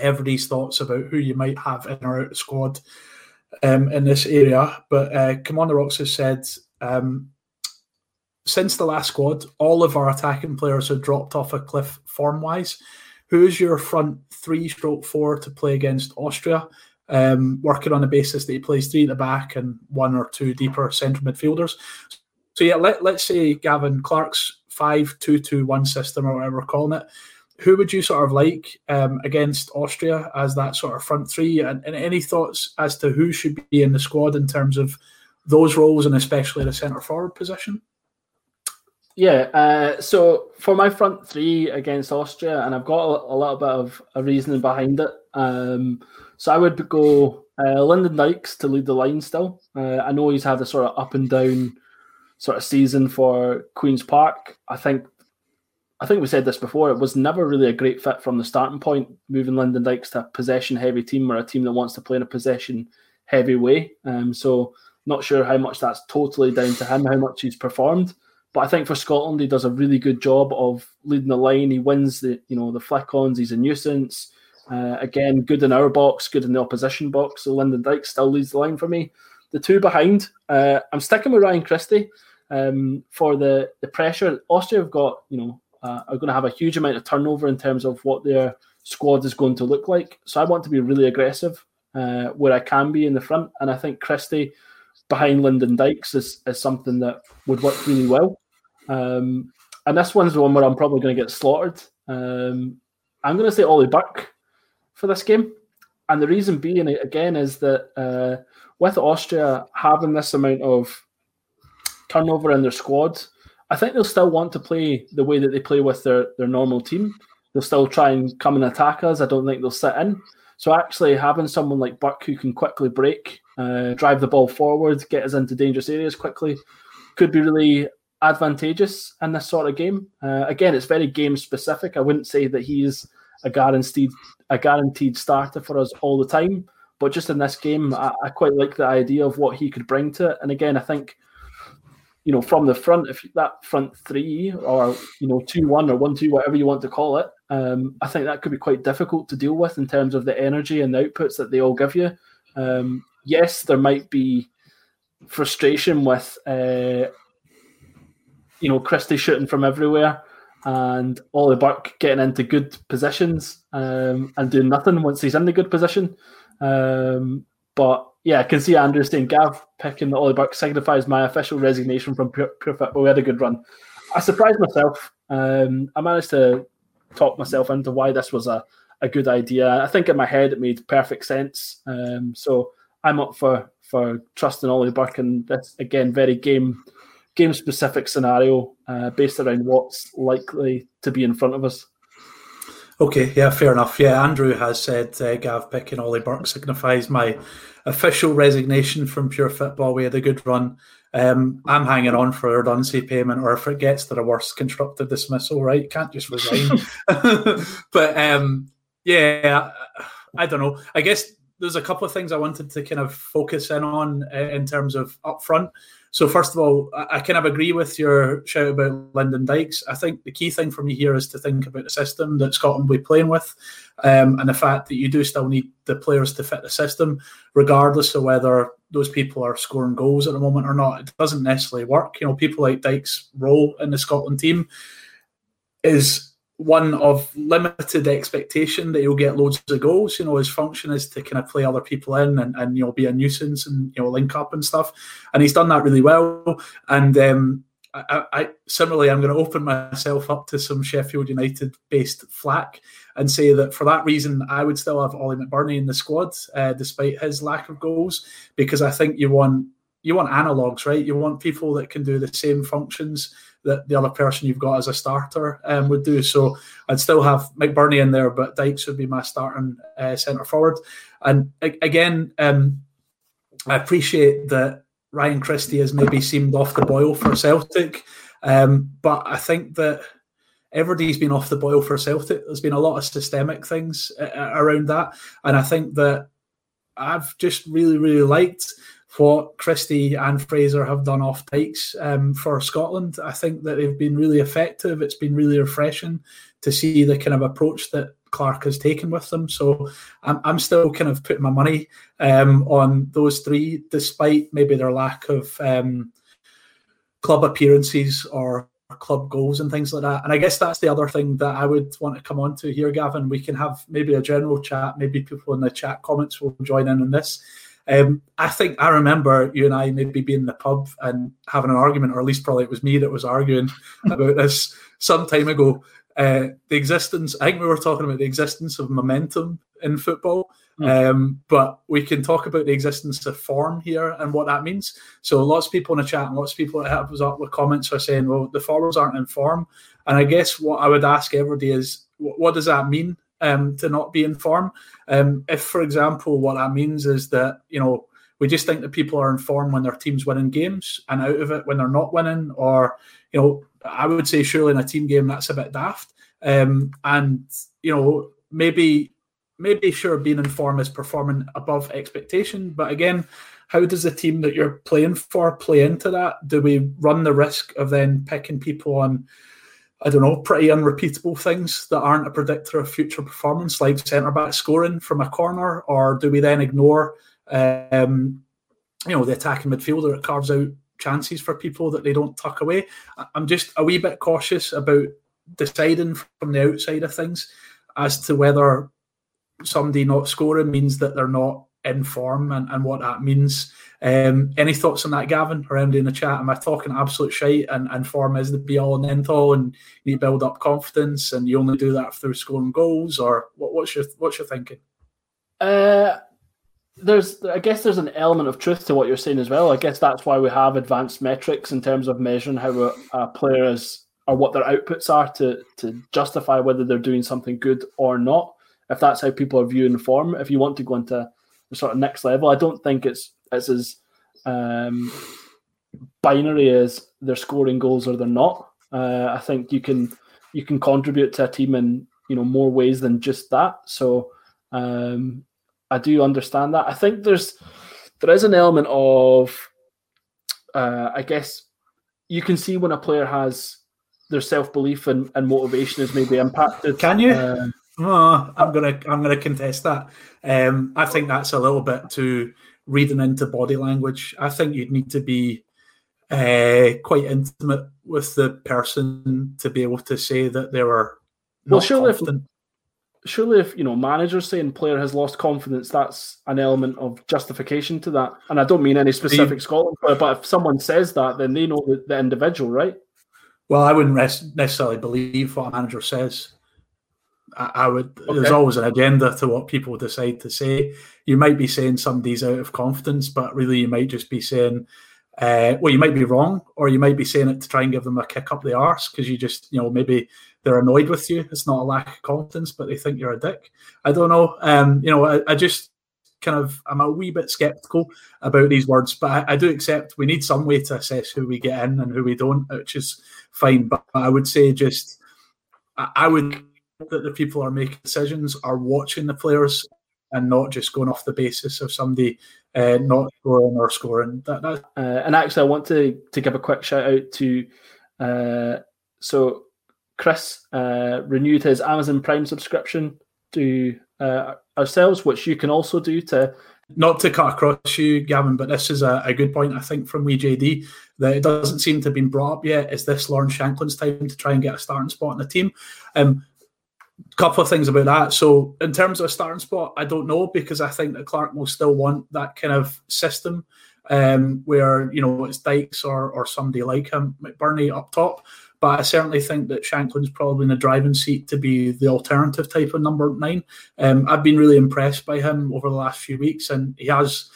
everybody's thoughts about who you might have in or out the squad um, in this area. But uh, come on the rocks has said. Um, since the last squad, all of our attacking players have dropped off a cliff form wise. Who's your front three stroke four to play against Austria? Um, working on the basis that he plays three at the back and one or two deeper central midfielders. So yeah, let, let's say Gavin Clarke's five two two one system or whatever we're calling it. Who would you sort of like um, against Austria as that sort of front three? And, and any thoughts as to who should be in the squad in terms of those roles and especially the centre forward position? Yeah, uh, so for my front three against Austria, and I've got a, a little bit of a reasoning behind it. Um, so I would go uh, Lyndon Dykes to lead the line still. Uh, I know he's had a sort of up and down sort of season for Queen's Park. I think I think we said this before. It was never really a great fit from the starting point, moving Lyndon Dykes to a possession heavy team or a team that wants to play in a possession heavy way. Um, so not sure how much that's totally down to him, how much he's performed. But I think for Scotland, he does a really good job of leading the line. He wins the you know the flick-ons. He's a nuisance. Uh, again, good in our box, good in the opposition box. So Lyndon Dykes still leads the line for me. The two behind, uh, I'm sticking with Ryan Christie um, for the the pressure. Austria have got you know uh, are going to have a huge amount of turnover in terms of what their squad is going to look like. So I want to be really aggressive uh, where I can be in the front, and I think Christie behind Lyndon Dykes is, is something that would work really well. Um, and this one's the one where I'm probably going to get slaughtered. Um, I'm going to say Ollie Burke for this game. And the reason being, again, is that uh, with Austria having this amount of turnover in their squad, I think they'll still want to play the way that they play with their, their normal team. They'll still try and come and attack us. I don't think they'll sit in. So actually having someone like Burke who can quickly break, uh, drive the ball forward, get us into dangerous areas quickly, could be really advantageous in this sort of game. Uh, again, it's very game specific. I wouldn't say that he's a guaranteed a guaranteed starter for us all the time, but just in this game, I, I quite like the idea of what he could bring to it. And again, I think you know from the front, if that front three or you know two one or one two, whatever you want to call it, um, I think that could be quite difficult to deal with in terms of the energy and the outputs that they all give you. Um, yes, there might be frustration with uh, you know, Christie shooting from everywhere and Ollie Burke getting into good positions um, and doing nothing once he's in the good position. Um, but yeah, I can see Andrew saying Gav picking the Ollie Burke signifies my official resignation from Pure, Football. We had a good run. I surprised myself. Um, I managed to talk myself into why this was a, a good idea. I think in my head it made perfect sense. Um, so I'm up for for trusting Ollie Burke and this again very game game specific scenario uh, based around what's likely to be in front of us. Okay, yeah, fair enough. Yeah, Andrew has said uh, Gav picking Ollie Burke signifies my official resignation from pure football. We had a good run. Um, I'm hanging on for a redundancy payment, or if it gets to the worst, constructive dismissal. Right, can't just resign. *laughs* but um, yeah, I don't know. I guess there's a couple of things I wanted to kind of focus in on uh, in terms of upfront. So first of all, I, kind of agree with your shout about Lyndon Dykes. I think the key thing for me here is to think about the system that Scotland will be playing with, um, and the fact that you do still need the players to fit the system, regardless of whether those people are scoring goals at the moment or not. It doesn't necessarily work. You know, people like Dykes' role in the Scotland team is one of limited expectation that he'll get loads of goals. You know, his function is to kind of play other people in and, and you know be a nuisance and you know link up and stuff. And he's done that really well. And um, I, I, similarly, I'm going to open myself up to some Sheffield United based flack and say that for that reason, I would still have Ollie McBurnie in the squad, uh, despite his lack of goals, because I think you want you want analogs, right? You want people that can do the same functions that the other person you've got as a starter um, would do. So I'd still have McBurnie in there, but Dykes would be my starting uh, centre forward. And again, um, I appreciate that Ryan Christie has maybe seemed off the boil for Celtic, um, but I think that everybody's been off the boil for Celtic. There's been a lot of systemic things uh, around that, and I think that I've just really, really liked what Christie and Fraser have done off Dykes um, for Scotland. I think that they've been really effective. It's been really refreshing to see the kind of approach that Clarke has taken with them. So I'm, I'm still kind of putting my money um, on those three, despite maybe their lack of um, club appearances or club goals and things like that. And I guess that's the other thing that I would want to come on to here, Gavin. We can have maybe a general chat. Maybe people in the chat comments will join in on this. Um, I think I remember you and I maybe being in the pub and having an argument, or at least probably it was me that was arguing *laughs* about this some time ago. Uh, the existence, I think we were talking about the existence of momentum in football, mm. um, but we can talk about the existence of form here and what that means. So lots of people in the chat and lots of people that us up with comments are saying, well, the forwards aren't in form. And I guess what I would ask everybody is, what does that mean um, to not be in form? Um, if, for example, what that means is that, you know, we just think that people are in form when their team's winning games and out of it when they're not winning, or, you know, I would say surely in a team game that's a bit daft. Um, and you know maybe maybe sure being in form is performing above expectation, but again, how does the team that you're playing for play into that? Do we run the risk of then picking people on? I don't know, pretty unrepeatable things that aren't a predictor of future performance, like centre back scoring from a corner, or do we then ignore, um, you know, the attacking midfielder that carves out chances for people that they don't tuck away. I'm just a wee bit cautious about deciding from the outside of things as to whether somebody not scoring means that they're not in form and, and what that means. Um, any thoughts on that, Gavin, or anybody in the chat? Am I talking absolute shite and, and form is the be all and end all and you build up confidence and you only do that through scoring goals or what, what's your what's your thinking? Uh, there's I guess there's an element of truth to what you're saying as well. I guess that's why we have advanced metrics in terms of measuring how a, a player is or what their outputs are to to justify whether they're doing something good or not. If that's how people are viewing form, if you want to go into sort of next level, I don't think it's it's as um, binary as they're scoring goals or they're not. Uh, I think you can you can contribute to a team in you know more ways than just that. So um, I do understand that. I think there's there is an element of uh, I guess you can see when a player has their self belief and, and motivation is maybe impacted. Can you? Uh, oh, I'm gonna I'm gonna contest that. Um, I think that's a little bit too reading into body language. I think you'd need to be uh, quite intimate with the person to be able to say that they were. well, surely confident. if surely if you know managers saying player has lost confidence, that's an element of justification to that. And I don't mean any specific Scotland player, but if someone says that, then they know the, the individual, right? Well, I wouldn't necessarily believe what a manager says. I, I would. Okay. There's always an agenda to what people decide to say. You might be saying somebody's out of confidence, but really you might just be saying. Uh, well, you might be wrong, or you might be saying it to try and give them a kick up the arse because you just, you know, maybe they're annoyed with you. It's not a lack of confidence, but they think you're a dick. I don't know. Um, you know, I, I just kind of I'm a wee bit skeptical about these words, but I, I, do accept we need some way to assess who we get in and who we don't, which is fine. But I would say just I, I would that the people are making decisions are watching the players and not just going off the basis of somebody uh, not scoring or scoring. That, that. Uh, and actually, I want to to give a quick shout out to uh, so Chris uh, renewed his Amazon Prime subscription to uh, ourselves, which you can also do to. Not to cut across you, Gavin, but this is a, a good point, I think, from WeJD that it doesn't seem to have been brought up yet. Is this Lawrence Shankland's time to try and get a starting spot in the team? Um, couple of things about that. So, in terms of a starting spot, I don't know because I think that Clarke will still want that kind of system um, where you know it's Dykes or or somebody like him, McBurnie up top. But I certainly think that Shankland's probably in the driving seat to be the alternative type of number nine. Um, I've been really impressed by him over the last few weeks, and he has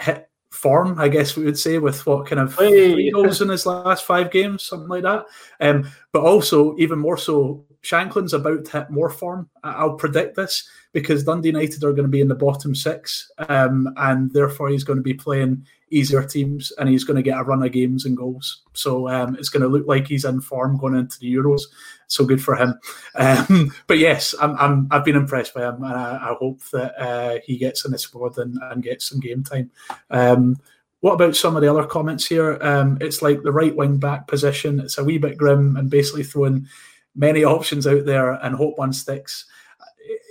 hit form, I guess we would say, with what kind of hey. three goals in his last five games, something like that. Um, but also, even more so, Shankland's about to hit more form. I'll predict this because Dundee United are going to be in the bottom six, um, and therefore he's going to be playing easier teams and he's going to get a run of games and goals. So um, it's going to look like he's in form going into the Euros. So good for him. Um, *laughs* but yes, I'm, I'm, I've been impressed by him, and I, I hope that uh, he gets in the squad and, and gets some game time. Um, what about some of the other comments here? Um, it's like the right wing back position. It's a wee bit grim and basically throwing many options out there and hope one sticks.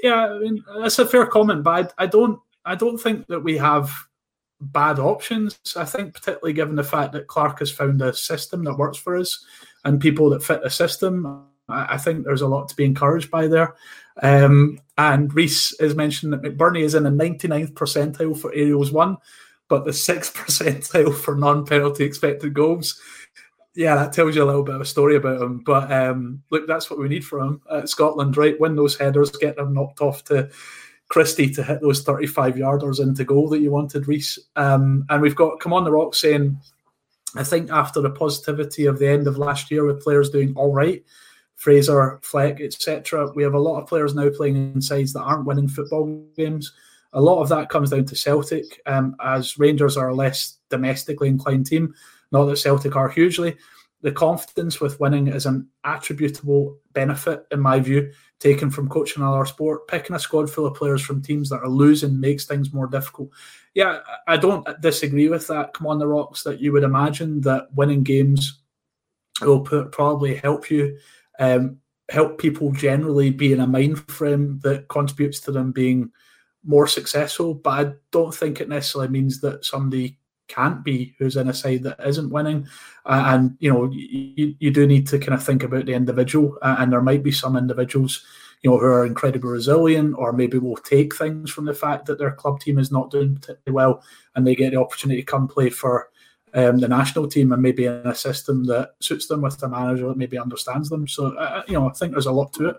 Yeah, I mean, that's a fair comment, but I, I don't I don't think that we have bad options. I think, particularly given the fact that Clarke has found a system that works for us and people that fit the system, I, think there's a lot to be encouraged by there. Um, and Reese has mentioned that McBurnie is in the 99th percentile for aerials one, but the 6th *laughs* percentile for non penalty expected goals. Yeah, that tells you a little bit of a story about him. But um, look, that's what we need from him Scotland, right? Win those headers, get them knocked off to Christie to hit those 35 yarders into goal that you wanted, Reese. Um, and we've got Come on the Rock saying, I think after the positivity of the end of last year with players doing all right, Fraser, Fleck, etc., we have a lot of players now playing in sides that aren't winning football games. A lot of that comes down to Celtic, um, as Rangers are a less domestically inclined team. Not that Celtic are hugely. The confidence with winning is an attributable benefit, in my view, taken from coaching another sport. Picking a squad full of players from teams that are losing makes things more difficult. Yeah, I don't disagree with that. Come on, the rocks. That you would imagine that winning games will probably help you, um, help people generally be in a mind frame that contributes to them being more successful. But I don't think it necessarily means that somebody can't be who's in a side that isn't winning. Uh, and you know, you, you do need to kind of think about the individual, uh, and there might be some individuals, you know, who are incredibly resilient, or maybe will take things from the fact that their club team is not doing particularly well, and they get the opportunity to come play for. Um, the national team and maybe in a system that suits them with a manager that maybe understands them. So, uh, you know, I think there's a lot to it.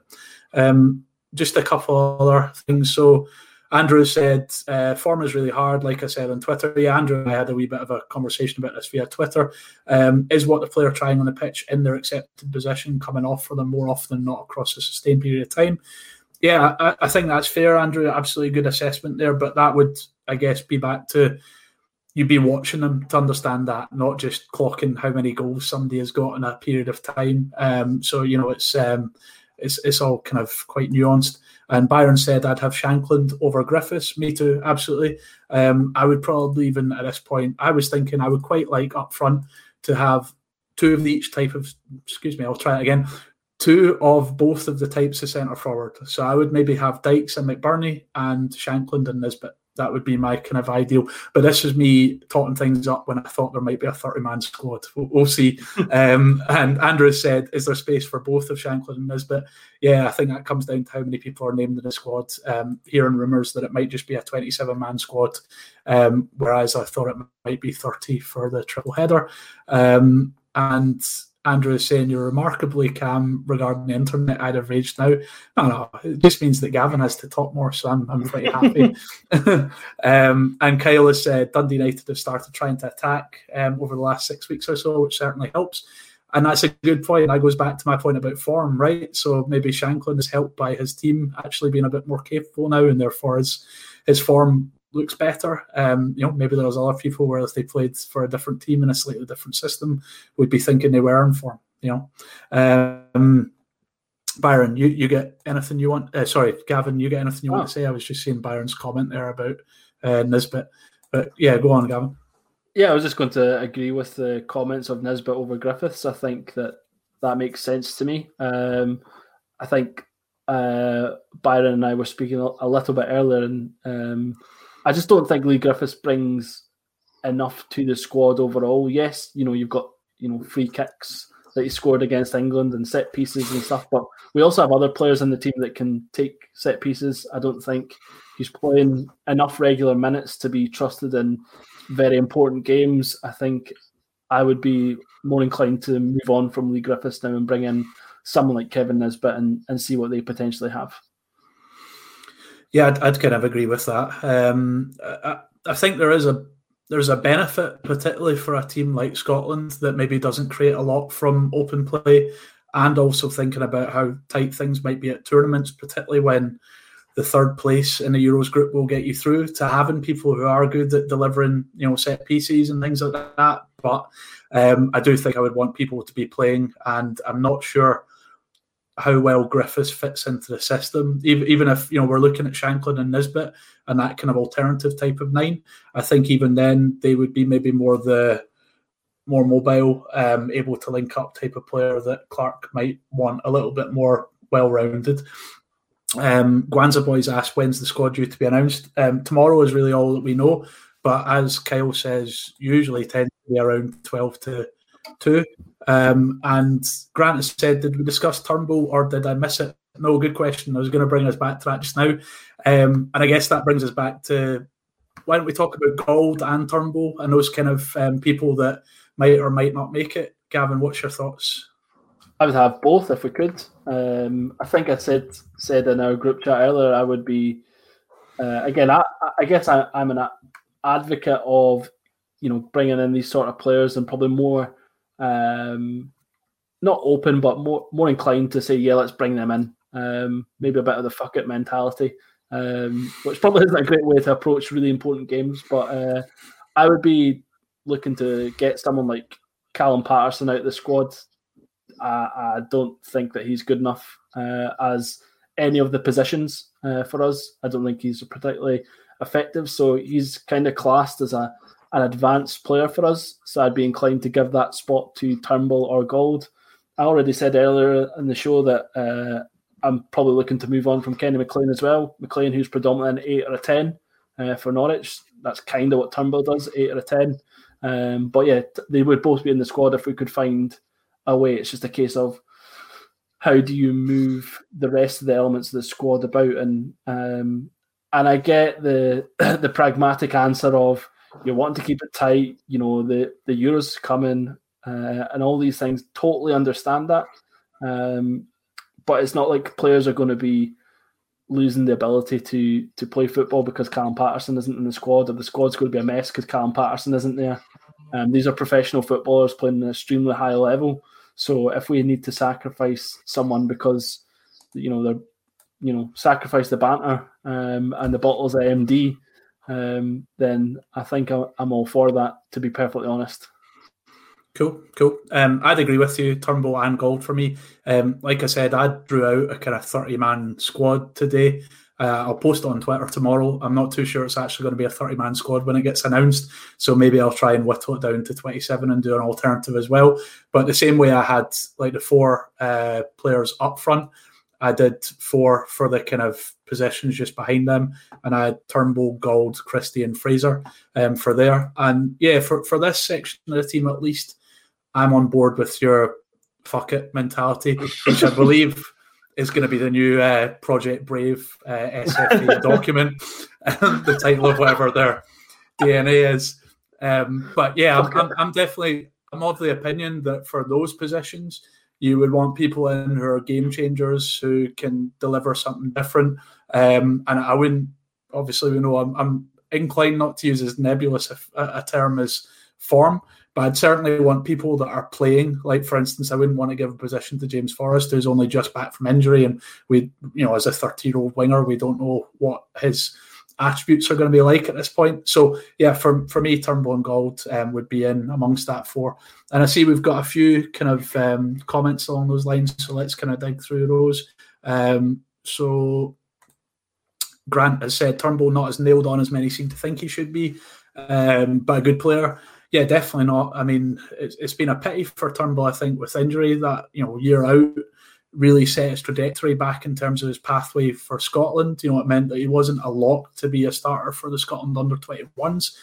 Um, just a couple other things. So, Andrew said uh, form is really hard. Like I said on Twitter, yeah, Andrew and I had a wee bit of a conversation about this via Twitter. Um, is what the player trying on the pitch in their accepted position coming off for them more often than not across a sustained period of time? Yeah, I, I think that's fair, Andrew. Absolutely good assessment there, but that would, I guess, be back to you'd be watching them to understand that, not just clocking how many goals somebody has got in a period of time. Um, so you know, it's um, it's it's all kind of quite nuanced. And Byron said I'd have Shankland over Griffiths. Me too, absolutely. Um, I would probably even at this point, I was thinking I would quite like up front to have two of each type of. Excuse me, I'll try it again. Two of both of the types of centre forward. So I would maybe have Dykes and McBurnie and Shankland and Nisbet that would be my kind of ideal. But this is me totting things up when I thought there might be a 30 man squad. We'll, we'll see. *laughs* um, and Andrew said, Is there space for both of Shankland and Nisbet? Yeah, I think that comes down to how many people are named in the squad. Um, hearing rumours that it might just be a 27 man squad, um, whereas I thought it might be 30 for the triple header. Um, and Andrew is saying you're remarkably calm regarding the internet. I'd have raged now. No, no, it just means that Gavin has to talk more, so I'm, I'm pretty happy. *laughs* *laughs* um, and Kyle has said Dundee United have started trying to attack um, over the last six weeks or so, which certainly helps. And that's a good point. That goes back to my point about form, right? So maybe Shankland is helped by his team actually being a bit more capable now, and therefore his his form looks better. Um, you know, maybe there's other people where if they played for a different team in a slightly different system, would be thinking they were in form. You know, um, Byron, you, you get anything you want? Uh, sorry, Gavin, you get anything you oh. want to say? I was just seeing Byron's comment there about uh, Nisbet, but yeah, go on, Gavin. Yeah, I was just going to agree with the comments of Nisbet over Griffiths. I think that that makes sense to me. Um, I think uh, Byron and I were speaking a, little bit earlier, and um, I just don't think Leigh Griffiths brings enough to the squad overall. Yes, you know, you've got, you know, free kicks that he scored against England and set pieces and stuff, but we also have other players in the team that can take set pieces. I don't think he's playing enough regular minutes to be trusted in very important games. I think I would be more inclined to move on from Leigh Griffiths now and bring in someone like Kevin Nisbet and, and see what they potentially have. Yeah, I'd, I'd kind of agree with that. Um, I, I think there is a there's a benefit, particularly for a team like Scotland, that maybe doesn't create a lot from open play. and also thinking about how tight things might be at tournaments, particularly when the third place in the Euros group will get you through to having people who are good at delivering, you know, set pieces and things like that. But um, I do think I would want people to be playing, and I'm not sure how well Griffiths fits into the system. Even, even if you know we're looking at Shankland and Nisbet and that kind of alternative type of nine, I think even then they would be maybe more the more mobile, um, able to link up type of player that Clarke might want a little bit more well rounded. Um, Gwanza Boys asked when's the squad due to be announced. Um, tomorrow is really all that we know, but as Kyle says, usually tends to be around twelve to two. Um, and Grant has said, did we discuss Turnbull or did I miss it? No, good question. I was going to bring us back to that just now. Um, and I guess that brings us back to why don't we talk about Gauld and Turnbull and those kind of um, people that might or might not make it? Gavin, what's your thoughts? I would have both if we could. Um, I think I said said in our group chat earlier I would be uh, again. I, I guess I, am an advocate of you know bringing in these sort of players and probably more um, not open, but more more inclined to say, yeah, let's bring them in. Um, maybe a bit of the fuck it mentality, um, which probably isn't a great way to approach really important games. But uh, I would be looking to get someone like Callum Paterson out of the squad. I, I don't think that he's good enough uh, as any of the positions uh, for us. I don't think he's particularly effective. So he's kind of classed as a an advanced player for us. So I'd be inclined to give that spot to Turnbull or Gauld. I already said earlier in the show that uh, I'm probably looking to move on from Kenny McLean as well. McLean, who's predominantly an 8 or a 10 uh, for Norwich. That's kind of what Turnbull does, 8 or a 10. Um, but yeah, they would both be in the squad if we could find a way. It's just a case of how do you move the rest of the elements of the squad about and um, and I get the *coughs* the pragmatic answer of you want to keep it tight. You know, the the Euros coming uh, and all these things. Totally understand that, um, but it's not like players are going to be losing the ability to to play football because Callum Paterson isn't in the squad, or the squad's going to be a mess because Callum Paterson isn't there. Um, these are professional footballers playing at an extremely high level. So if we need to sacrifice someone because you know they're you know sacrifice the banter um, and the bottles of MD um, then I think I'm all for that. To be perfectly honest. Cool, cool. Um, I'd agree with you. Turnbull and Gauld for me. Um, like I said, I drew out a kind of thirty-man squad today. Uh, I'll post it on Twitter tomorrow. I'm not too sure it's actually going to be a 30 man squad when it gets announced. So maybe I'll try and whittle it down to 27 and do an alternative as well. But the same way I had like the four uh, players up front, I did four for the kind of positions just behind them, and I had Turnbull, Gauld, Christie, and Fraser um, for there. And yeah, for, for this section of the team at least, I'm on board with your fuck it mentality, which I *laughs* believe is going to be the new uh, Project Brave uh, SFA *laughs* document, the title of whatever their DNA is. Um, but yeah, I'm, I'm, I'm definitely I'm of the opinion that for those positions you would want people in who are game changers who can deliver something different. Um, and I wouldn't, obviously, we know I'm, I'm inclined not to use as nebulous a, a, term as form, but I'd certainly want people that are playing. Like, for instance, I wouldn't want to give a position to James Forrest, who's only just back from injury. And we, you know, as a 30 year old winger, we don't know what his attributes are going to be like at this point. So yeah, for for me, Turnbull and Gauld um, would be in amongst that four. And I see we've got a few kind of um, comments along those lines. So let's kind of dig through those. Um, so Grant has said Turnbull not as nailed on as many seem to think he should be, um, but a good player. Yeah, definitely not. I mean, it's, it's been a pity for Turnbull, I think, with injury that you know year out really set his trajectory back in terms of his pathway for Scotland. You know, it meant that he wasn't a lock to be a starter for the Scotland under 21s,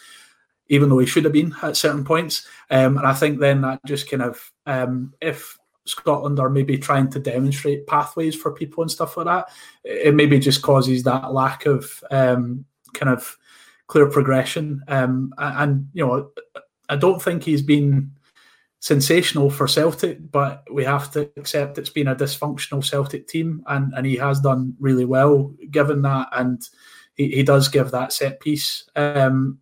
even though he should have been at certain points. Um, and I think then that just kind of, um, if Scotland are maybe trying to demonstrate pathways for people and stuff like that, it maybe just causes that lack of um, kind of clear progression. Um, and, you know, I don't think he's been sensational for Celtic, but we have to accept it's been a dysfunctional Celtic team, and, and he has done really well given that, and he, he does give that set piece um,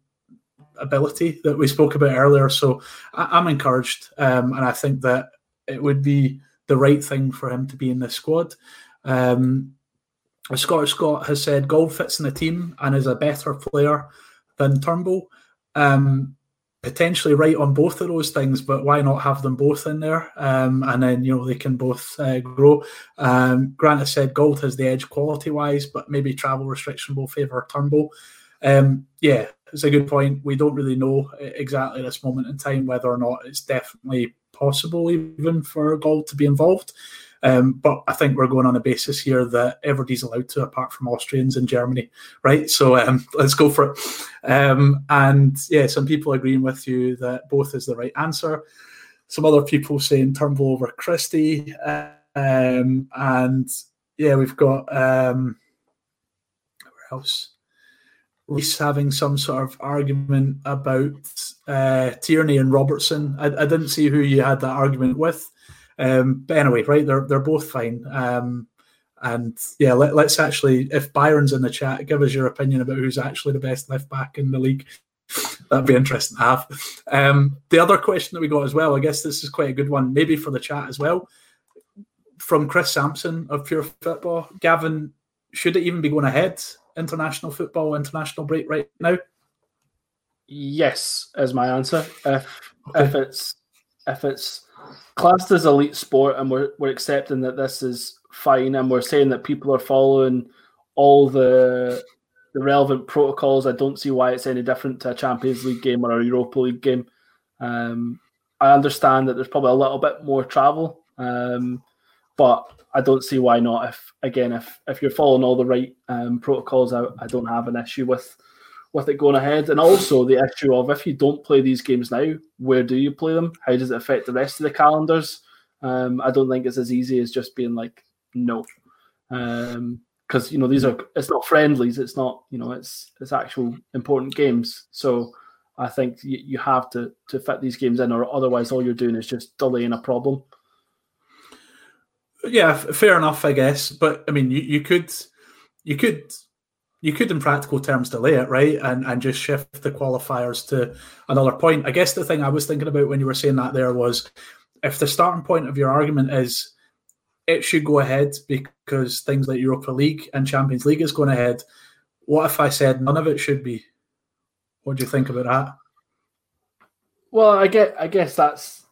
ability that we spoke about earlier. So I, am encouraged, um, and I think that it would be the right thing for him to be in this squad. Um, Scott Scott has said Gauld fits in the team and is a better player than Turnbull. Um, potentially right on both of those things, but why not have them both in there? Um, and then you know they can both uh, grow. Um, Grant has said Gauld has the edge quality wise, but maybe travel restriction will favour Turnbull. Um, yeah, it's a good point. We don't really know exactly at this moment in time whether or not it's definitely possible even for Gauld to be involved. Um, but I think we're going on a basis here that everybody's allowed to, apart from Austrians in Germany, right? So um, *laughs* let's go for it. Um, and yeah, some people agreeing with you that both is the right answer. Some other people saying Turnbull over Christie. Um, and yeah, we've got um, where else? Reese having some sort of argument about uh, Tierney and Robertson. I, I, didn't see who you had that argument with. Um, but anyway, right, they're they're both fine. Um, and yeah, let, us actually, if Byron's in the chat, give us your opinion about who's actually the best left back in the league. *laughs* That'd be interesting to have. Um, the other question that we got as well, I guess this is quite a good one, maybe for the chat as well, from Chris Sampson of Pure Football. Gavin, should it even be going ahead? International football, international break right now? Yes, is my answer. If okay. if it's if it's classed as elite sport and we're, we're accepting that this is fine and we're saying that people are following all the the relevant protocols. I don't see why it's any different to a Champions League game or a Europa League game. Um, I understand that there's probably a little bit more travel, um, but I don't see why not. If again, if if you're following all the right um, protocols, I, I don't have an issue with with it going ahead. And also the issue of if you don't play these games now, where do you play them? How does it affect the rest of the calendars? Um, I don't think it's as easy as just being like no, because um, you know these are it's not friendlies, it's not you know it's it's actual important games. So I think you, you have to to fit these games in, or otherwise all you're doing is just delaying a problem. Yeah, fair enough, I guess. But I mean, you, you could you could you could, in practical terms, delay it, right, and and just shift the qualifiers to another point. I guess the thing I was thinking about when you were saying that there was, if the starting point of your argument is it should go ahead because things like Europa League and Champions League is going ahead. What if I said none of it should be? What do you think about that? Well, I get, I guess that's,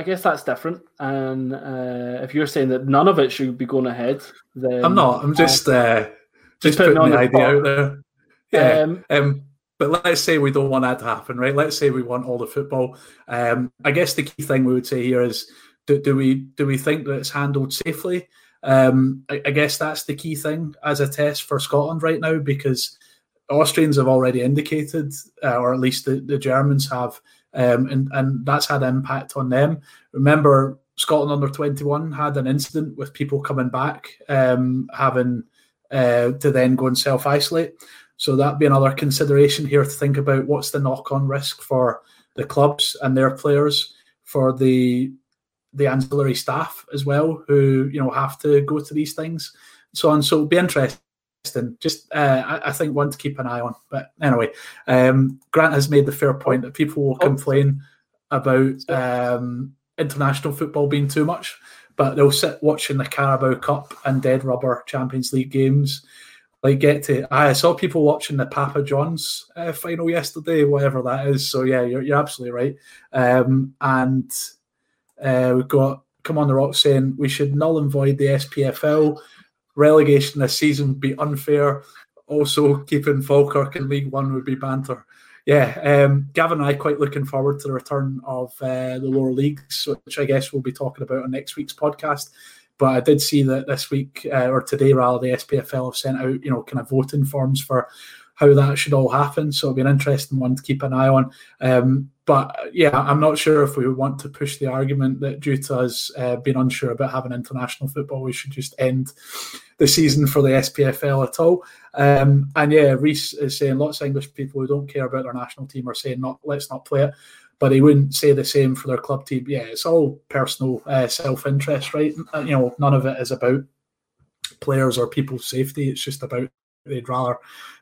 I guess that's different. And uh, if you're saying that none of it should be going ahead, then I'm not. I'm just uh, just, just putting, putting the idea out there. Yeah. Um, um, but let's say we don't want that to happen, right? Let's say we want all the football. Um, I guess the key thing we would say here is: do, do we do we think that it's handled safely? Um, I, I, guess that's the key thing as a test for Scotland right now because Austrians have already indicated, uh, or at least the, the Germans have, um, and, and that's had impact on them. Remember, Scotland under 21 had an incident with people coming back, um, having uh, to then go and self isolate. So that'd be another consideration here to think about what's the knock on risk for the clubs and their players, for the the ancillary staff as well, who you know have to go to these things, so on. So it'll be interesting. Just uh, I, I, think one to keep an eye on. But anyway, um, Grant has made the fair point that people will complain about um, international football being too much, but they'll sit watching the Carabao Cup and Dead Rubber Champions League games. Like get to, I saw people watching the Papa John's uh, final yesterday, whatever that is. So yeah, you're, you're absolutely right. Um, and uh, we've got Come on the Rock saying we should null and void the SPFL. Relegation this season would be unfair. Also, keeping Falkirk in League One would be banter. Yeah, um, Gavin and I quite looking forward to the return of uh, the lower leagues, which I guess we'll be talking about on next week's podcast. But I did see that this week uh, or today, rather, the SPFL have sent out you know kind of voting forms for how that should all happen. So it'll be an interesting one to keep an eye on. Um, but yeah, I'm not sure if we want to push the argument that due to us uh, being unsure about having international football, we should just end the season for the SPFL at all. Um, and yeah, Reese is saying lots of English people who don't care about their national team are saying not let's not play it, but he wouldn't say the same for their club team. Yeah, it's all personal uh, self interest, right? You know, none of it is about players or people's safety. It's just about they'd rather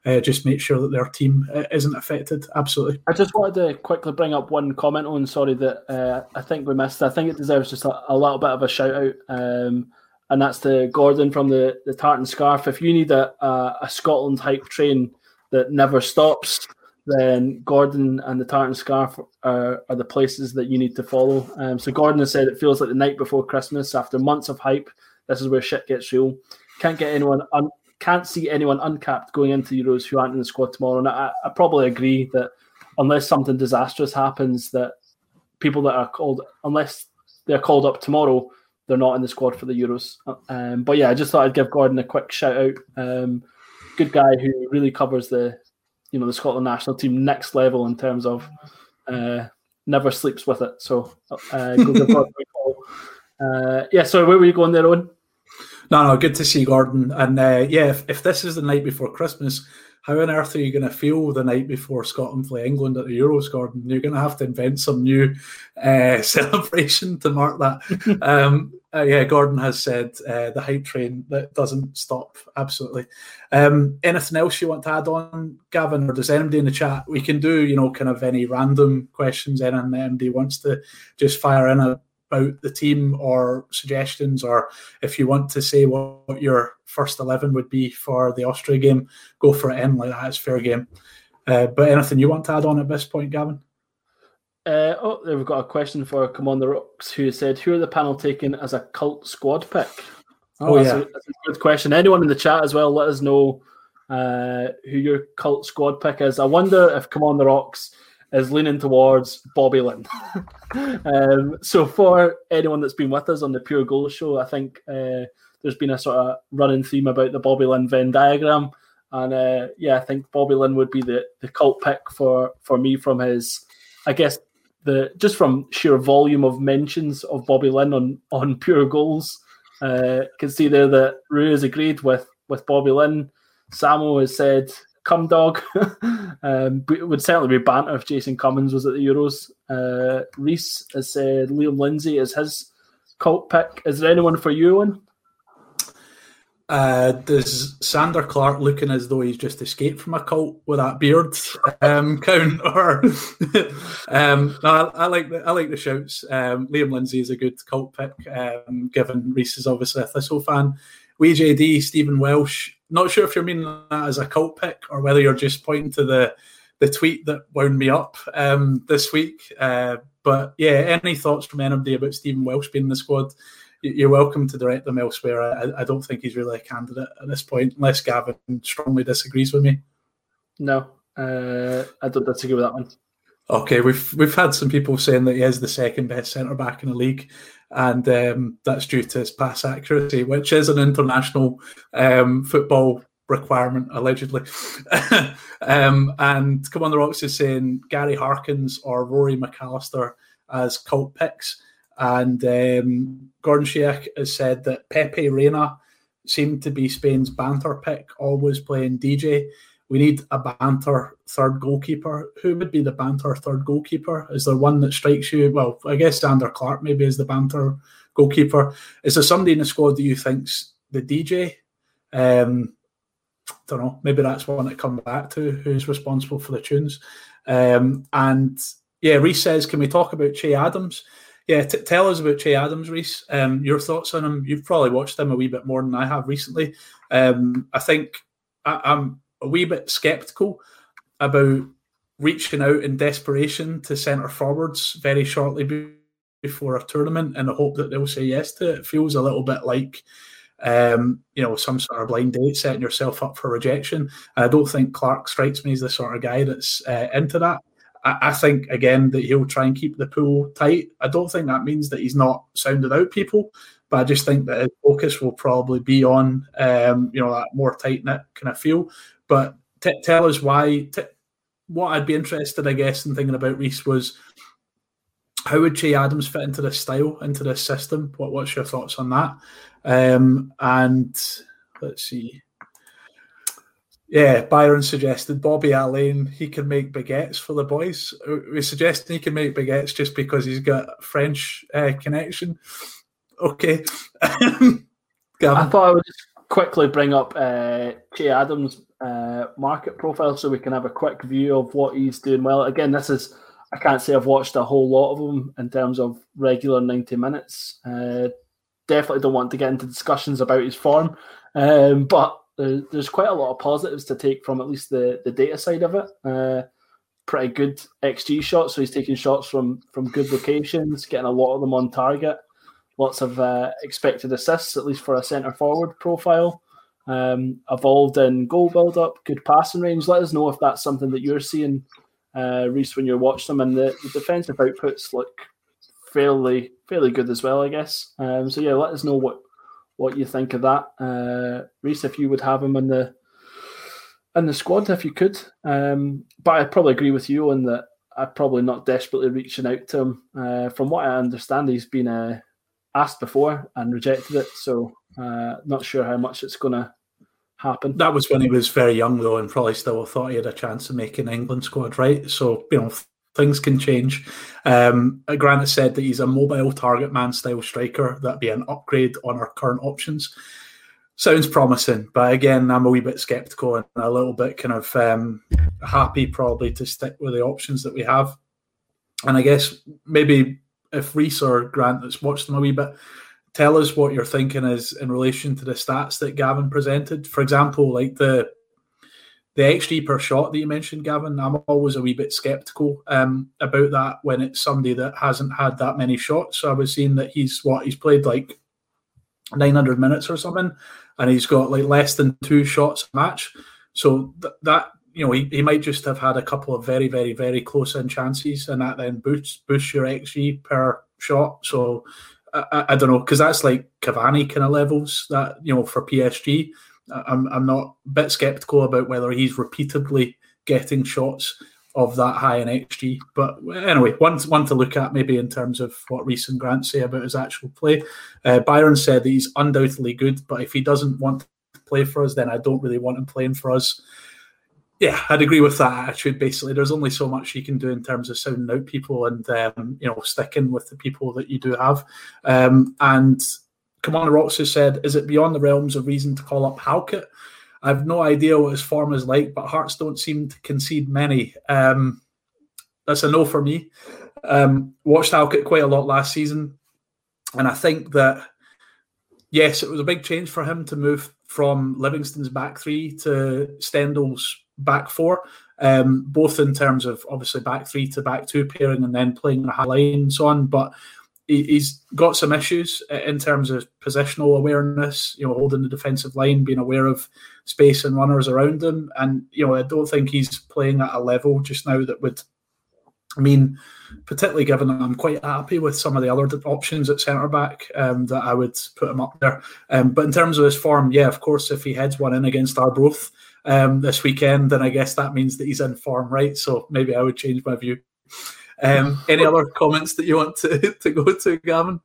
uh, just make sure that their team uh, isn't affected. Absolutely. I just wanted to quickly bring up one comment on. Sorry that uh, I think we missed. I think it deserves just a, a little bit of a shout out. Um, and that's the Gordon from the, the Tartan Scarf. If you need a, a, a Scotland hype train that never stops, then Gordon and the Tartan Scarf are, are the places that you need to follow. Um, so Gordon has said it feels like the night before Christmas. After months of hype, this is where shit gets real. Can't get anyone un- can't see anyone uncapped going into Euros who aren't in the squad tomorrow. And I, I probably agree that unless something disastrous happens, that people that are called unless they're called up tomorrow, they're not in the squad for the Euros. Um, but yeah, I just thought I'd give Gordon a quick shout out. Um, good guy who really covers the you know the Scotland national team next level in terms of uh, never sleeps with it. So uh, uh, yeah. So where were you going there, Owen? No, no, good to see Gordon. And uh, yeah, if, if this is the night before Christmas, how on earth are you going to feel the night before Scotland play England at the Euros, Gordon? You're going to have to invent some new uh, *laughs* celebration to mark that. *laughs* um, uh, yeah, Gordon has said uh, the hype train that doesn't stop. Absolutely. Um, anything else you want to add on, Gavin, or does anybody in the chat? We can do, you know, kind of any random questions. Anyone anybody wants to just fire in a about the team or suggestions, or if you want to say what, your first 11 would be for the Austria game, go for it in like that. It's fair game. Uh, but anything you want to add on at this point, Gavin? Uh, oh, there we've got a question for Come on the Rocks who said, Who are the panel taking as a cult squad pick? Oh, oh yeah. That's a, that's a, good question. Anyone in the chat as well, let us know uh, who your cult squad pick is. I wonder if Come on the Rocks is leaning towards Bobby Linn. *laughs* um, so for anyone that's been with us on the Pure Goal show, I think uh, there's been a sort of running theme about the Bobby Linn Venn diagram. And uh, yeah, I think Bobby Linn would be the, the cult pick for, for me from his, I guess, the just from sheer volume of mentions of Bobby Linn on, on Pure Goals. Uh, can see there that Rue has agreed with, with Bobby Linn. Samo has said Cum Dog. *laughs* um, it would certainly be banter if Jason Cummings was at the Euros. Uh, Reese has said Liam Lindsay is his cult pick. Is there anyone for you, Owen? Uh, does Zander Clark looking as though he's just escaped from a cult with that beard *laughs* um, count? Or *laughs* um, no, I, I, like the I like the shouts. Um, Liam Lindsay is a good cult pick, um, given Reese is obviously a Thistle fan. WJD, Stephen Welsh. Not sure if you're meaning that as a cult pick or whether you're just pointing to the the tweet that wound me up um, this week. Uh, but yeah, any thoughts from anybody about Stephen Welsh being in the squad? You're welcome to direct them elsewhere. I, I don't think he's really a candidate at this point, unless Gavin strongly disagrees with me. No, uh, I don't disagree with that one. Okay, we've we've had some people saying that he is the second best centre back in the league, and um, that's due to his pass accuracy, which is an international um, football requirement allegedly. *laughs* um, and come on, the rocks is saying Gary Harkins or Rory McAllister as cult picks, and um, Gordon Sheik has said that Pepe Reina seemed to be Spain's banter pick, always playing DJ we need a banter third goalkeeper. Who would be the banter third goalkeeper? Is there one that strikes you? Well, I guess Zander Clark maybe is the banter goalkeeper. Is there somebody in the squad that you think's the DJ? Um, don't know. Maybe that's one to come back to. Who's responsible for the tunes? Um, and yeah, Reese says, can we talk about Che Adams? Yeah, t- tell us about Che Adams, Reese. Um, your thoughts on him? You've probably watched him a wee bit more than I have recently. Um, I think I, I'm a wee bit sceptical about reaching out in desperation to centre forwards very shortly before a tournament in the hope that they'll say yes to it. it feels a little bit like um, you know, some sort of blind date, setting yourself up for rejection. And I don't think Clarke strikes me as the sort of guy that's uh, into that. I, I, think again that he'll try and keep the pool tight. I don't think that means that he's not sounded out people, but I just think that his focus will probably be on um, you know that more tight knit kind of feel. But t- tell us why. T- what I'd be interested, I guess, in thinking about Reese was how would Che Adams fit into this style, into this system? What What's your thoughts on that? Um, and let's see. Yeah, Byron suggested Bobby Allen. He can make baguettes for the boys. We suggesting he can make baguettes just because he's got a French uh, connection. Okay. *laughs* I thought I would just quickly bring up uh, Che Adams' uh, market profile so we can have a quick view of what he's doing well. Again, this is I can't say I've watched a whole lot of them in terms of regular ninety minutes. Uh, definitely don't want to get into discussions about his form, um, but there's quite a lot of positives to take from at least the the data side of it. Uh, pretty good xG shots, so he's taking shots from from good locations, getting a lot of them on target. Lots of uh, expected assists, at least for a centre forward profile. Um, evolved in goal build up, good passing range. Let us know if that's something that you're seeing, uh, Reese, when you're watching them. And the, the defensive outputs look fairly fairly good as well, I guess. Um, so yeah, let us know what what you think of that, uh, Reese. If you would have him in the in the squad, if you could. Um, but I probably agree with you on that. I'm probably not desperately reaching out to him. Uh, from what I understand, he's been uh, asked before and rejected it. So uh, not sure how much it's to happen. That was when he was very young, though, and probably still thought he had a chance of making England squad, right? So you know things can change. Um, Grant has said that he's a mobile target man style striker. That'd be an upgrade on our current options. Sounds promising, but again, I'm a wee bit skeptical and a little bit kind of um, happy probably to stick with the options that we have. And I guess maybe if Reese or Grant that's watched them a wee bit, tell us what you're thinking is in relation to the stats that Gavin presented. For example, like the the XG per shot that you mentioned, Gavin, I'm always a wee bit skeptical um, about that when it's somebody that hasn't had that many shots. So I was seeing that he's what he's played like 900 minutes or something, and he's got like less than two shots a match. So th- that you know he, he might just have had a couple of very very very close in chances, and that then boosts boosts your XG per shot. So I, I don't know because that's like Cavani kind of levels that you know for PSG. I'm I'm not a bit skeptical about whether he's repeatedly getting shots of that high in XG. But anyway, one one to look at maybe in terms of what recent Grant say about his actual play. Uh, Byron said that he's undoubtedly good, but if he doesn't want to play for us, then I don't really want him playing for us. Yeah, I'd agree with that attitude. Basically, there's only so much you can do in terms of sounding out people and um, you know sticking with the people that you do have. Um, and Commander Rocks has said, "Is it beyond the realms of reason to call up Halkett?" I've no idea what his form is like, but Hearts don't seem to concede many. Um, that's a no for me. Um, watched Halkett quite a lot last season, and I think that yes, it was a big change for him to move from Livingston's back three to Stendel's back four, um, both in terms of obviously back three to back two pairing and then playing in a high line and so on. But he's got some issues in terms of positional awareness, you know, holding the defensive line, being aware of space and runners around him. And, you know, I don't think he's playing at a level just now that would I mean, particularly given I'm quite happy with some of the other options at centre back, um, that I would put him up there. Um, but in terms of his form, yeah, of course, if he heads one in against Arbroath um, this weekend, then I guess that means that he's in form, right? So maybe I would change my view. Um, any other *laughs* comments that you want to, *laughs* to go to, Gavin?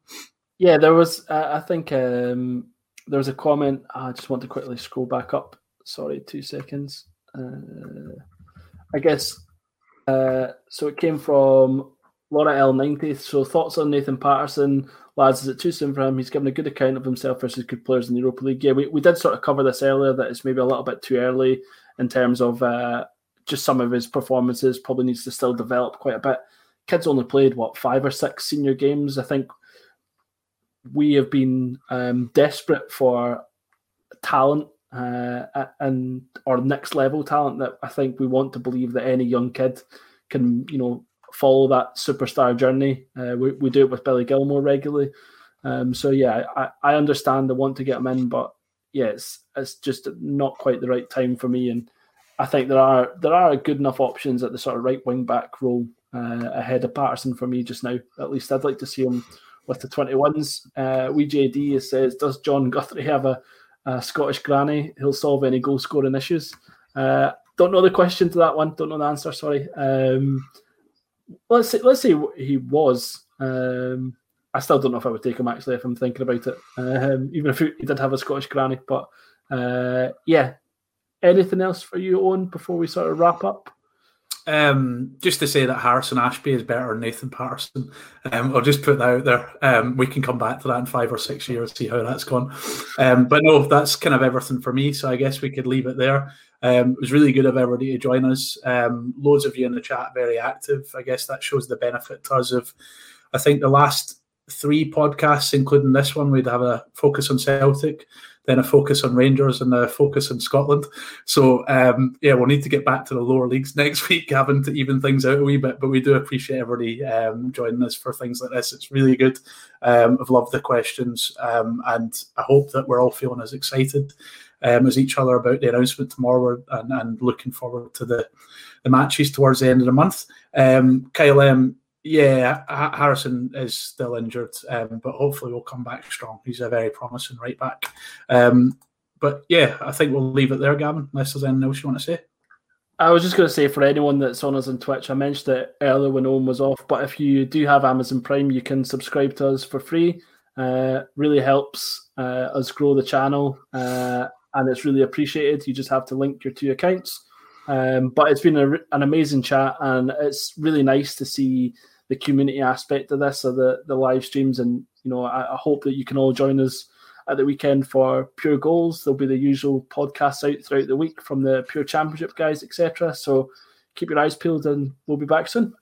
Yeah, there was. Uh, I think um, there was a comment. I just want to quickly scroll back up. Sorry, two seconds. Uh, I guess. Uh, so it came from Laura L90. So thoughts on Nathan Patterson, lads? Is it too soon for him? He's given a good account of himself versus good players in the Europa League. Yeah, we, we did sort of cover this earlier. That it's maybe a little bit too early in terms of uh, just some of his performances. Probably needs to still develop quite a bit kid's only played what five or six senior games. I think we have been um, desperate for talent uh, and or next level talent that I think we want to believe that any young kid can you know follow that superstar journey. Uh, we, we do it with Billy Gilmour regularly. Um, so yeah, I, I understand I want to get him in, but yeah, it's it's just not quite the right time for me. And I think there are there are good enough options at the sort of right wing back role uh, ahead of Patterson for me just now. At least I'd like to see him with the 21s. Uh, WeJD says, Does Jon Guthrie have a, a, Scottish granny? He'll solve any goal scoring issues. Uh, don't know the question to that one. Don't know the answer. Sorry. Um, let's say, let's say he was. Um, I still don't know if I would take him actually if I'm thinking about it. Um, even if he, he, did have a Scottish granny, but uh, yeah. Anything else for you, Owen, before we sort of wrap up? Um, just to say that Harrison Ashby is better than Nathan Patterson. Um, I'll just put that out there. Um, we can come back to that in five or six years, see how that's gone. Um, but no, that's kind of everything for me. So I guess we could leave it there. Um, it was really good of everybody to join us. Um, loads of you in the chat, very active. I guess that shows the benefit to us of, I think, the last three podcasts, including this one, we'd have a focus on Celtic then a focus on Rangers and a focus on Scotland. So um, yeah, we'll need to get back to the lower leagues *laughs* next week, having to even things out a wee bit. But we do appreciate everybody um, joining us for things like this. It's really good. Um, I've loved the questions, um, and I hope that we're all feeling as excited um, as each other about the announcement tomorrow, and, and looking forward to the the matches towards the end of the month. Um, Kyle M yeah, Harrison is still injured, um, but hopefully we'll come back strong. He's a very promising right back. Um, but yeah, I think we'll leave it there, Gavin, unless there's anything else you want to say. I was just going to say for anyone that's on us on Twitch, I mentioned it earlier when Owen was off, but if you do have Amazon Prime, you can subscribe to us for free. Uh, really helps uh, us grow the channel, uh, and it's really appreciated. You just have to link your two accounts. Um, but it's been a, an amazing chat, and it's really nice to see the community aspect of this, or the the live streams, and you know, I, I hope that you can all join us at the weekend for Pure Goals. There'll be the usual podcasts out throughout the week from the Pure Championship guys, etc. So keep your eyes peeled, and we'll be back soon.